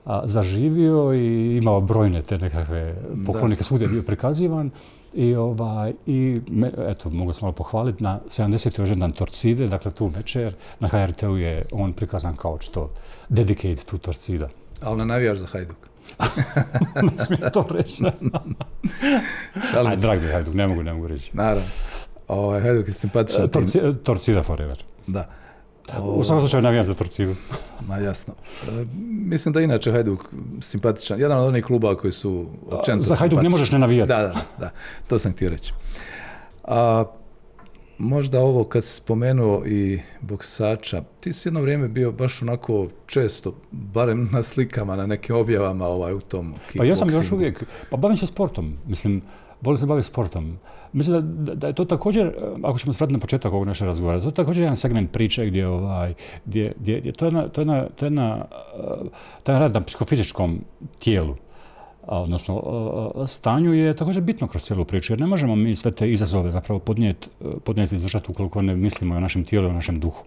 a, zaživio i imao brojne te nekakve poklonike, svugdje je bio prikazivan. I, ovaj, i me, eto, mogu se malo pohvaliti, na 70. rođendan Torcide, dakle tu večer, na HRT-u je on prikazan kao što dedicate to Torcida. Ali ne navijaš za Hajduk. ne smijem to reći. Aj, se. dragi Hajduk, ne mogu, ne mogu reći. Naravno. Ovaj, Hajduk je simpatičan. Torci, Torcida forever. Da. U svakom slučaju navijam za Torcidu. Ma jasno. E, mislim da je inače Hajduk simpatičan. Jedan od onih kluba koji su općenito Za Hajduk ne možeš ne navijati. Da, da, da. To sam htio reći. A, možda ovo kad si spomenuo i boksača, ti si jedno vrijeme bio baš onako često, barem na slikama, na nekim objavama ovaj, u tom Pa ja sam još uvijek, pa bavim se sportom, mislim, volim se baviti sportom. Mislim da, da, je to također, eh, ako ćemo se vratiti na početak ovog našeg razgovora, to je također jedan segment priče gdje, ovaj, gdje, gdje, gdje to je jedna, to je to je jedna, eh, taj rad na psihofizičkom tijelu, odnosno eh, stanju je također bitno kroz cijelu priču, jer ne možemo mi sve te izazove zapravo podnijeti, podnijeti i izdržati ukoliko ne mislimo o našem tijelu i o našem duhu.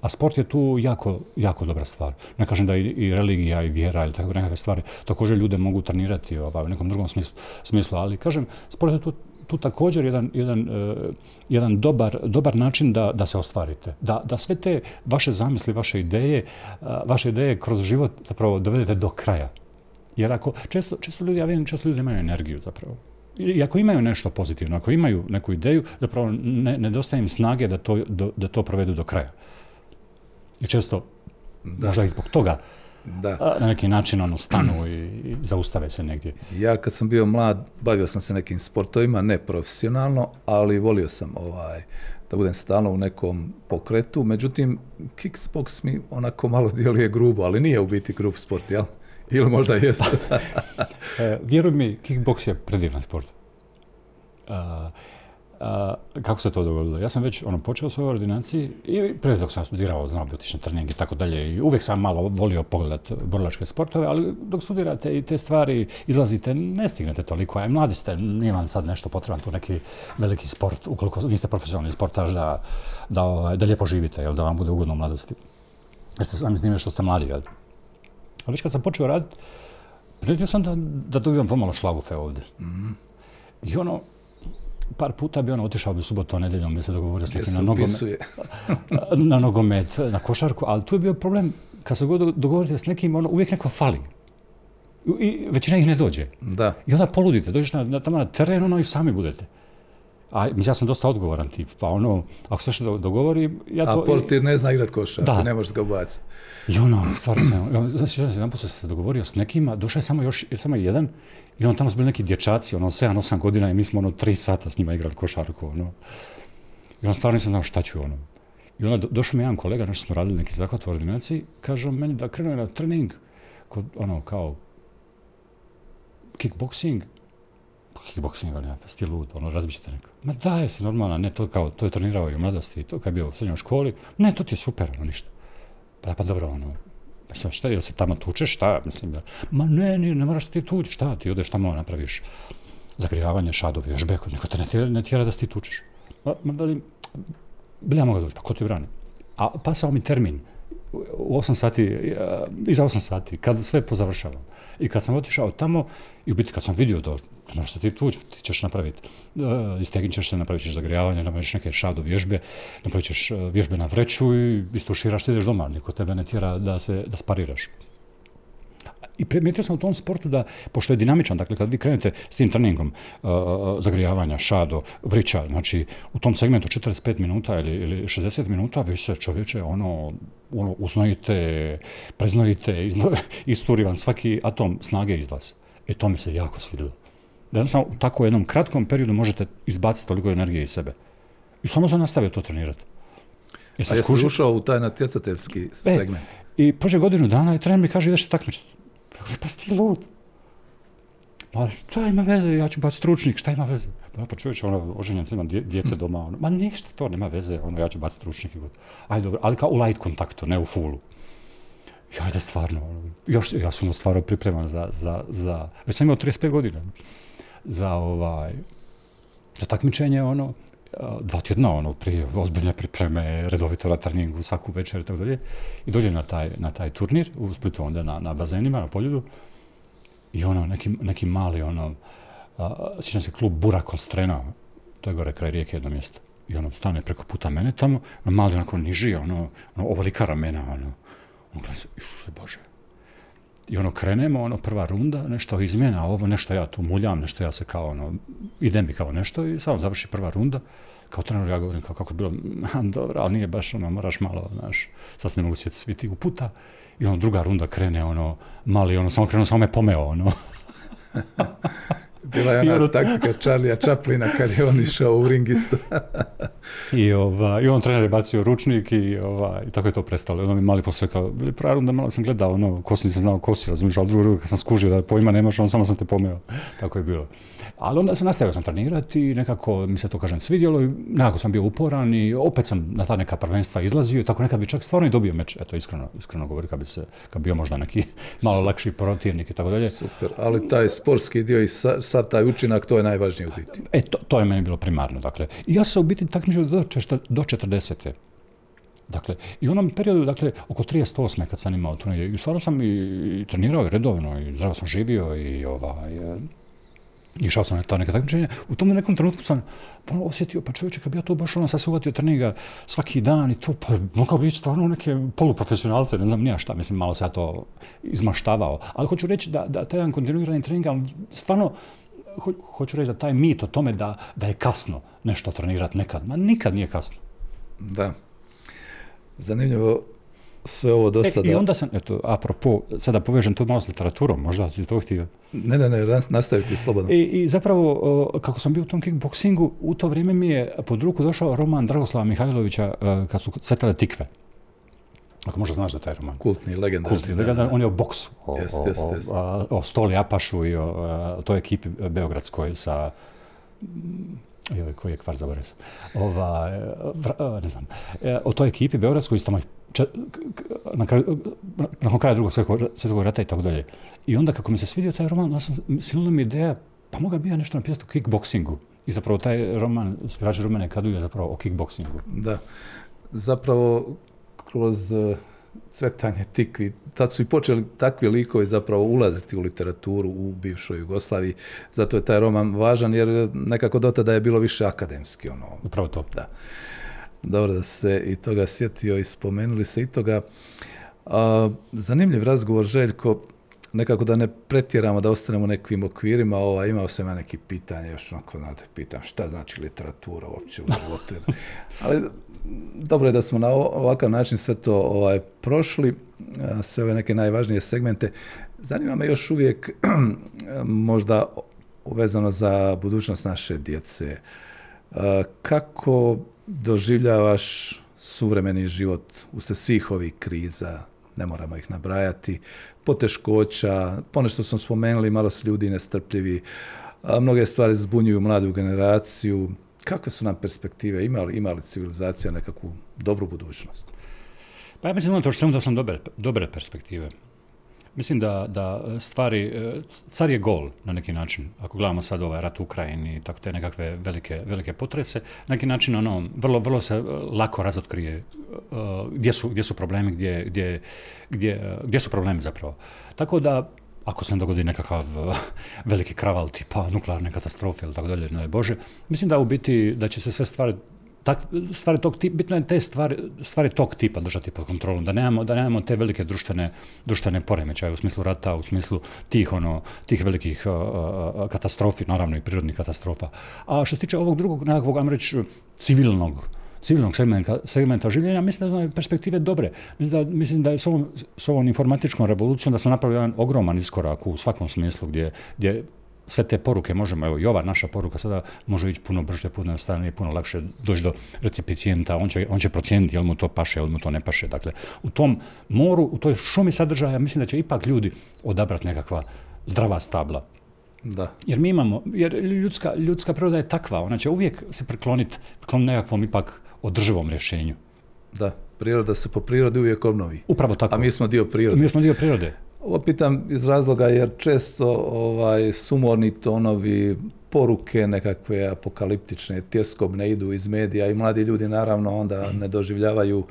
A sport je tu jako, jako dobra stvar. Ne kažem da i, i religija i vjera ili tako nekakve stvari također ljude mogu trenirati ovaj, u nekom drugom smislu, smislu ali kažem, sport je tu, tu također jedan, jedan, eh, jedan dobar, dobar način da, da se ostvarite. Da, da sve te vaše zamisli, vaše ideje, a, vaše ideje kroz život zapravo dovedete do kraja. Jer ako, često, često ljudi, ja vidim, često ljudi imaju energiju zapravo. I ako imaju nešto pozitivno, ako imaju neku ideju, zapravo ne, nedostaje im snage da to, do, da to provedu do kraja. I često, možda i zbog toga, Da. na neki način ono, stanu i, i zaustave se negdje. Ja kad sam bio mlad, bavio sam se nekim sportovima, ne profesionalno, ali volio sam ovaj, da budem stalno u nekom pokretu. Međutim, kickbox mi onako malo djeluje grubo, ali nije u biti grub sport, jel? Ili možda jest. E, vjeruj mi, kickboks je predivan sport. A, kako se to dogodilo? Ja sam već ono, počeo svojoj ordinaciji i prije dok sam studirao, znao bi otići na trening i tako dalje. I uvijek sam malo volio pogledat borilačke sportove, ali dok studirate i te stvari izlazite, ne stignete toliko. A i mladi ste, nije vam sad nešto potreban tu neki veliki sport, ukoliko niste profesionalni sportaž, da, da, ovaj, da lijepo živite, jel, da vam bude ugodno u mladosti. Jeste sami s time što ste mladi, jel? Ali već kad sam počeo raditi, primijetio sam da, da dobivam pomalo šlagufe ovdje. I ono, par puta bi ono otišao bi subotu, nedjeljom bi se dogovorio s nekim na nogomet, na nogomet, na košarku, ali tu je bio problem, kad se god dogovorite s nekim, ono, uvijek neko fali. I većina ih ne dođe. Da. I onda poludite, dođeš na, na, tamo na teren, ono i sami budete. A mislim, ja sam dosta odgovoran tip, pa ono, ako se što dogovorim, ja to... A portir ne zna igrat košarku, ne možeš ga ubaciti. I ono, stvarno sam, znači, jedan se dogovorio s nekima, došao je samo još, samo jedan, i on tamo su bili neki dječaci, ono, 7-8 godina i mi smo ono, 3 sata s njima igrali košarku, ono. I on stvarno nisam znao šta ću, ono. I onda do- došao mi jedan kolega, nešto smo radili neki zahvat u ordinaciji, kaže on meni da krene na trening, kod, ono, kao, kickboxing, Pa kickboxing, ali ja, pa sti lud, ono, razbićete neko. Ma daje se normalno, ne, to kao, to je trenirao i u mladosti, to kad je bio u srednjoj školi, ne, to ti je super, ono, ništa. Pa, pa dobro, ono, pa sad šta, jel se tamo tučeš, šta, mislim, da, ma ne, ne, ne moraš ti tući, šta, ti odeš tamo, napraviš zagrijavanje, šadov, vježbe, niko te ne tjera, ne tjera da se ti tučeš. Ma, ma velim, bi ja mogao doći, pa ko ti brani? A pasao mi termin, u 8 sati, e, iza 8 sati, kad sve pozavršavam. I kad sam otišao tamo, i u biti kad sam vidio da moraš se ti tući, ti ćeš napraviti, uh, istegnit ćeš se, napravit ćeš zagrijavanje, napravit ćeš neke šado vježbe, napravit ćeš e, vježbe na vreću i istuširaš, ideš doma, niko tebe ne tjera da se, da spariraš. I primijetio sam u tom sportu da, pošto je dinamičan, dakle kad vi krenete s tim treningom uh, zagrijavanja, šado, vrića, znači u tom segmentu 45 minuta ili, ili 60 minuta, vi se čovječe ono, ono uznojite, preznojite, izno, isturi vam svaki atom snage iz vas. E to mi se jako svidjelo. Da jednostavno u tako jednom kratkom periodu možete izbaciti toliko energije iz sebe. I samo sam nastavio to trenirati. E A jesi ušao u taj natjecateljski segment? i prođe godinu dana i trener mi kaže ideš se takmičiti. Ja kažem, pa si ti lud. Ma šta ima veze, ja ću baciti stručnik, šta ima veze? Pa, pa čovječ, ono, oženjen sam, imam dijete doma, ono, ma ništa to, nema veze, ono, ja ću baciti stručnik i god. Ajde, dobro, ali kao u light kontaktu, ne u fullu. I ajde, stvarno, ono, još, ja sam ono stvarno pripreman za, za, za, već sam imao 35 godina, za ovaj, za takmičenje, ono, dva tjedna, ono, prije ozbiljne pripreme, redovito na treningu, svaku večer i tako dalje. I dođem na taj, na taj turnir u Splitu, onda na, na bazenima, na poljudu. I ono, neki, neki mali, ono, sjećam se klub Bura Kostrena, to je gore kraj rijeke jedno mjesto. I ono, stane preko puta mene tamo, ono, mali onako niži, ono, ono ovolika ramena, ono. On gleda se, Isuse Bože. I ono, krenemo, ono, prva runda, nešto izmjena, ovo, nešto ja tu muljam, nešto ja se kao, ono, ide mi kao nešto i samo završi prva runda. Kao trener ja govorim kao kako je bilo, "Ma, dobro, ali nije baš ono, moraš malo, znaš, sad se ne mogu sjetiti svi ti uputa. I ono, druga runda krene, ono, mali, ono, samo krenuo, samo me pomeo, ono. Bila je ona ono- taktika Charlija Chaplina kad je on išao u ring isto. I, ova, I on trener je bacio ručnik i, ova, i tako je to prestalo. I onda mi mali posle kao, prva runda, malo sam gledao, ono, ko si nisam znao ko si, razumiješ, ali drugu rundu kad sam skužio da pojma nemaš, on samo sam te pomeo. Tako je bilo. Ali onda sam nastavio sam trenirati i nekako mi se to, kažem, svidjelo i nekako sam bio uporan i opet sam na ta neka prvenstva izlazio i tako nekad bi čak stvarno i dobio meč, eto, iskreno, iskreno govori, kad bi se, kad bi bio možda neki malo lakši protivnik i tako dalje. Super, ali taj sportski dio i sa- sav taj učinak, to je najvažnije u biti. E, to, to je meni bilo primarno, dakle. I ja sam se u biti takmičio do, do 40. Dakle, i u onom periodu, dakle, oko 38. kad sam imao turnir, i stvarno sam i, i trenirao i redovno, i zdravo sam živio i ovaj, išao sam na ta neka takmičenja. U tom nekom trenutku sam ono osjetio, pa čovječe, kad bi ja to baš ono sad se uvatio treninga svaki dan i to, pa mogao bi ići stvarno neke poluprofesionalce, ne znam nija šta, mislim, malo se ja to izmaštavao. Ali hoću reći da, da taj jedan kontinuirani trening, stvarno, ho, hoću reći da taj mit o tome da, da je kasno nešto trenirati nekad, ma nikad nije kasno. Da. Zanimljivo sve ovo do E, sada. I onda sam, eto, apropo, sada povežem to malo s literaturom, možda si to htio. Ne, ne, ne, nas- nastaviti slobodno. I, I zapravo, o, kako sam bio u tom kickboksingu, u to vrijeme mi je pod ruku došao roman Dragoslava Mihajlovića e, kad su cvetale tikve. Ako možda znaš da taj roman. Kultni, legendarni. Kulti, da, legendan, da. on je o boksu, o, Jest, o, jest, o, a, o Stoli Apašu i o, a, toj ekipi beogradskoj sa joj, koji je kvar zaboravio sam. Ova, e, ne znam, e, o toj ekipi beogradskoj k- na kraju, nakon kraja drugog svjetskog, rata i tako dalje. I onda kako mi se svidio taj roman, onda sam, silila mi ideja, pa moga bi ja nešto napisati o kickboksingu. I zapravo taj roman, Svirači Rumene Kadulje, je zapravo o kickboksingu. Da. Zapravo, kroz eh, cvetanje tikvi, tad su i počeli takvi likovi zapravo ulaziti u literaturu u bivšoj Jugoslaviji. Zato je taj roman važan, jer nekako do tada je bilo više akademski. Ono. Upravo to. Dobro da se i toga sjetio i spomenuli se i toga. A, zanimljiv razgovor, Željko. nekako da ne pretjeramo, da ostanemo u nekim okvirima, ovaj, imao sam ja neki pitanje, još onako, znate, pitam šta znači literatura uopće u životu. Ali dobro je da smo na ovakav način sve to ovaj, prošli, sve ove neke najvažnije segmente. Zanima me još uvijek možda vezano za budućnost naše djece. Kako doživljavaš suvremeni život usred svih ovih kriza, ne moramo ih nabrajati, poteškoća, ponešto smo spomenuli, malo su ljudi nestrpljivi, mnoge stvari zbunjuju mladu generaciju. Kakve su nam perspektive? Ima li, ima li civilizacija nekakvu dobru budućnost? Pa ja mislim to što sam dobre, dobre perspektive. Mislim da, da stvari, e, car je gol na neki način, ako gledamo sad ovaj rat u Ukrajini, tako te nekakve velike, velike potrese, na neki način ono, vrlo, vrlo se e, lako razotkrije e, gdje su, gdje su problemi, gdje, gdje, gdje, gdje su problemi zapravo. Tako da ako se ne dogodi nekakav veliki kraval tipa nuklearne katastrofe ili tako dalje, ne Bože, mislim da u biti da će se sve stvari tak, stvari tog tipa, bitno je te stvari, stvari tog tipa držati pod kontrolom, da nemamo, da nemamo te velike društvene, društvene poremećaje u smislu rata, u smislu tih, ono, tih velikih katastrofi, naravno i prirodnih katastrofa. A što se tiče ovog drugog nekakvog, ajmo reći, civilnog, civilnog segmenta, segmenta življenja, mislim da su perspektive dobre. Mislim da, mislim da je s ovom, s ovom informatičkom revolucijom da smo napravili jedan ogroman iskorak u svakom smislu gdje, gdje sve te poruke možemo, evo i ova naša poruka sada može ići puno brže, puno jednostavnije, puno lakše doći do recipicijenta, on će, on će procijeniti jel mu to paše, jel mu to ne paše. Dakle, u tom moru, u toj šumi sadržaja, mislim da će ipak ljudi odabrati nekakva zdrava stabla. Da. Jer mi imamo, jer ljudska, ljudska priroda je takva, ona će uvijek se prekloniti, prekloniti nekakvom ipak održivom rješenju. Da, priroda se po prirodi uvijek obnovi. Upravo tako. A mi smo dio prirode. Mi smo dio prirode. Ovo pitam iz razloga jer često ovaj, sumorni tonovi, poruke nekakve apokaliptične, tjeskobne idu iz medija i mladi ljudi naravno onda ne doživljavaju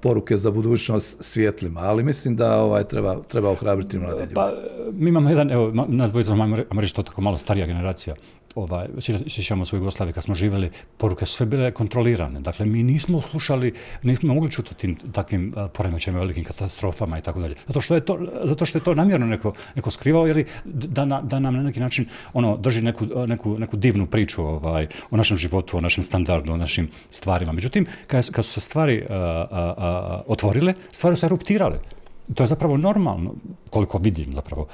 poruke za budućnost svjetlima, ali mislim da ovaj, treba, treba ohrabriti mlade ljude. Pa, mi imamo jedan, evo, nas dvojica, reći to tako malo starija generacija, ovaj, sjećamo se u Jugoslaviji kad smo živjeli, poruke sve bile kontrolirane. Dakle, mi nismo slušali, nismo mogli čuti tim takvim poremećajima, velikim katastrofama i tako dalje. Zato što je to, zato što je to namjerno neko, neko skrivao, jer da, na, da nam na neki način ono, drži neku, neku, neku divnu priču ovaj, o našem životu, o našem standardu, o našim stvarima. Međutim, kad, kad su se stvari otvorile, stvari su se eruptirale. To je zapravo normalno, koliko vidim zapravo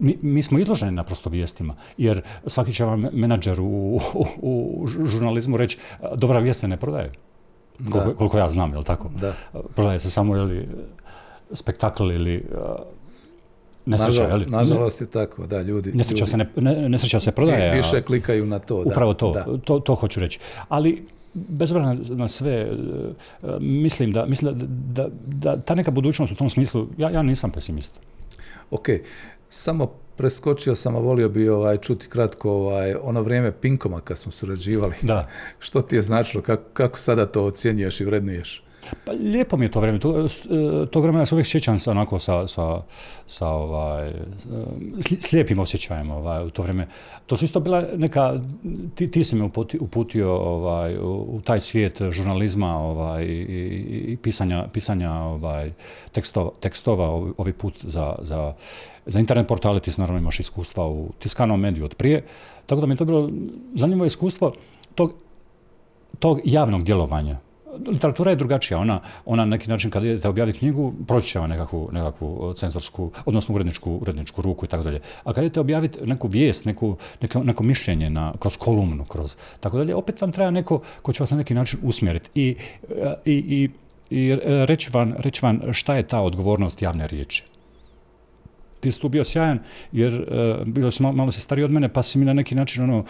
mi, mi smo izloženi naprosto vijestima, jer svaki će vam menadžer u, u, žurnalizmu reći dobra vijest se ne prodaje. Koliko, koliko, ja znam, jel tako? Da. Prodaje se samo ili spektakl ili nesreća, Nažal, Nažalost je tako, da, ljudi... Nesreća, Se, ne, nesreća se prodaje. Više klikaju na to, Upravo to, to, to hoću reći. Ali bez obzira na sve, e, mislim da, mislim da, da, da, ta neka budućnost u tom smislu, ja, ja nisam pesimist. Ok, samo preskočio sam, a volio bi ovaj, čuti kratko ovaj, ono vrijeme Pinkoma kad smo surađivali. Da. Što ti je značilo, kako, kako sada to ocjenjuješ i vrednuješ? Pa lijepo mi je to vrijeme. To, e, to vremena se uvijek sjećam sa, onako, sa, sa, sa ovaj, e, slijepim osjećajem ovaj, u to vrijeme. To su isto bila neka, ti, ti si me uputio, ovaj, u, taj svijet žurnalizma ovaj, i, i pisanja, pisanja ovaj, tekstova, tekstova ovaj put za, za, za internet portale. Ti naravno imaš iskustva u tiskanom mediju od prije. Tako da mi je to bilo zanimljivo iskustvo tog, tog javnog djelovanja literatura je drugačija. Ona, ona na neki način kad idete objaviti knjigu, proći će nekakvu, nekakvu cenzorsku, odnosno uredničku, uredničku ruku i tako dalje. A kad idete objaviti neku vijest, neku, neko, neko mišljenje na, kroz kolumnu, kroz tako dalje, opet vam treba neko ko će vas na neki način usmjeriti i, i, i, i reći, vam, reći vam šta je ta odgovornost javne riječi ti si tu bio sjajan, jer uh, bilo si malo, malo si stariji od mene, pa si mi na neki način ono,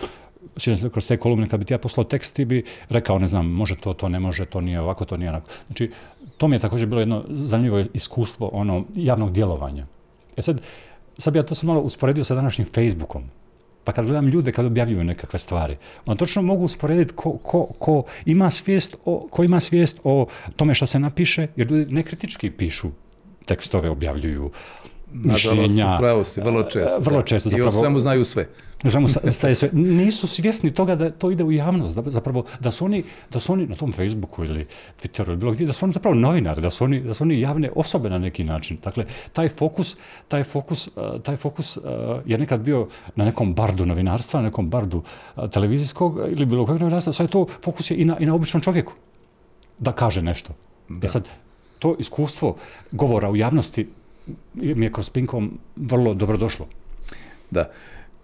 kroz te kolumne, kad bi ti ja poslao tekst, ti bi rekao, ne znam, može to, to ne može, to nije ovako, to nije onako. Znači, to mi je također bilo jedno zanimljivo iskustvo ono javnog djelovanja. E sad, sad bi ja to sam malo usporedio sa današnjim Facebookom. Pa kad gledam ljude kad objavljuju nekakve stvari, onda točno mogu usporediti ko, ko, ko, ima svijest o, ko ima svijest o tome što se napiše, jer ljudi nekritički pišu tekstove, objavljuju, mišljenja. si, vrlo često. Vrlo da. često, I o zapravo- svemu znaju sve. Sa- staje sve. Nisu svjesni toga da to ide u javnost, da zapravo da su oni, da su oni na tom Facebooku ili Twitteru ili bilo gdje, da su oni zapravo novinari, da su oni, da su oni javne osobe na neki način. Dakle, taj fokus, taj fokus, eh, taj fokus eh, je nekad bio na nekom bardu novinarstva, na nekom bardu eh, televizijskog ili bilo kojeg novinarstva, sad je to fokus je i na, i na običnom čovjeku da kaže nešto. E sad, to iskustvo govora u javnosti mi je kroz Pinkom vrlo dobrodošlo. Da.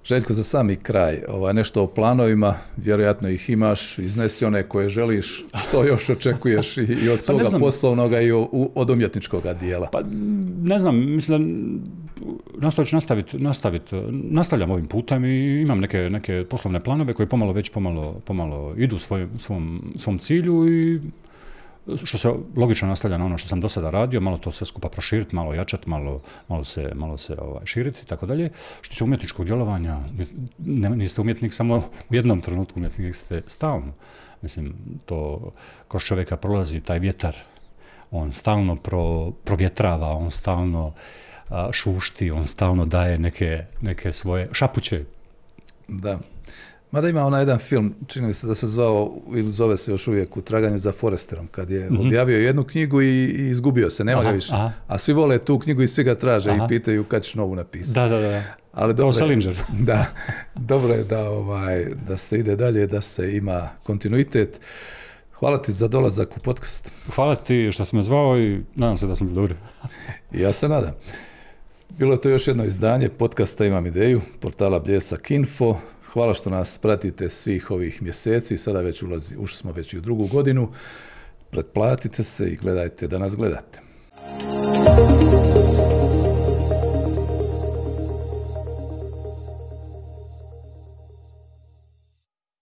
Željko, za sami kraj, ovaj, nešto o planovima, vjerojatno ih imaš, iznesi one koje želiš, što još očekuješ i, i od svoga znam. poslovnoga i o- u- od umjetničkog dijela. Pa ne znam, mislim da ću nastaviti, nastavit, nastavljam ovim putem i imam neke, neke poslovne planove koji pomalo već pomalo, pomalo idu svoj, svom, svom cilju i što se logično nastavlja na ono što sam do sada radio, malo to sve skupa proširiti, malo jačati, malo, malo se, malo se ovaj, širiti i tako dalje. Što se umjetničkog djelovanja, ne, niste umjetnik samo u jednom trenutku, umjetnik ste stalno. Mislim, to kroz čovjeka prolazi taj vjetar, on stalno pro, provjetrava, on stalno a, šušti, on stalno daje neke, neke svoje šapuće. Da. Mada ima onaj jedan film, čini mi se da se zvao, ili zove se još uvijek, u traganju za Foresterom, kad je objavio jednu knjigu i, i izgubio se, nema. Aha, ga više. aha. A svi vole tu knjigu i svi ga traže Aha. i pitaju kad ćeš novu napisati. Da, da, da. Ali dobro je-. Da, dobro je da, ovaj, da se ide dalje, da se ima kontinuitet. Hvala ti za dolazak u podcast. Hvala ti što si me zvao i nadam se da smo bili dobri. Ja se nadam. Bilo je to još jedno izdanje podcasta Imam ideju, portala Bljesak Info. Hvala što nas pratite svih ovih mjeseci. Sada već ulazi, ušli smo već i u drugu godinu. Pretplatite se i gledajte da nas gledate.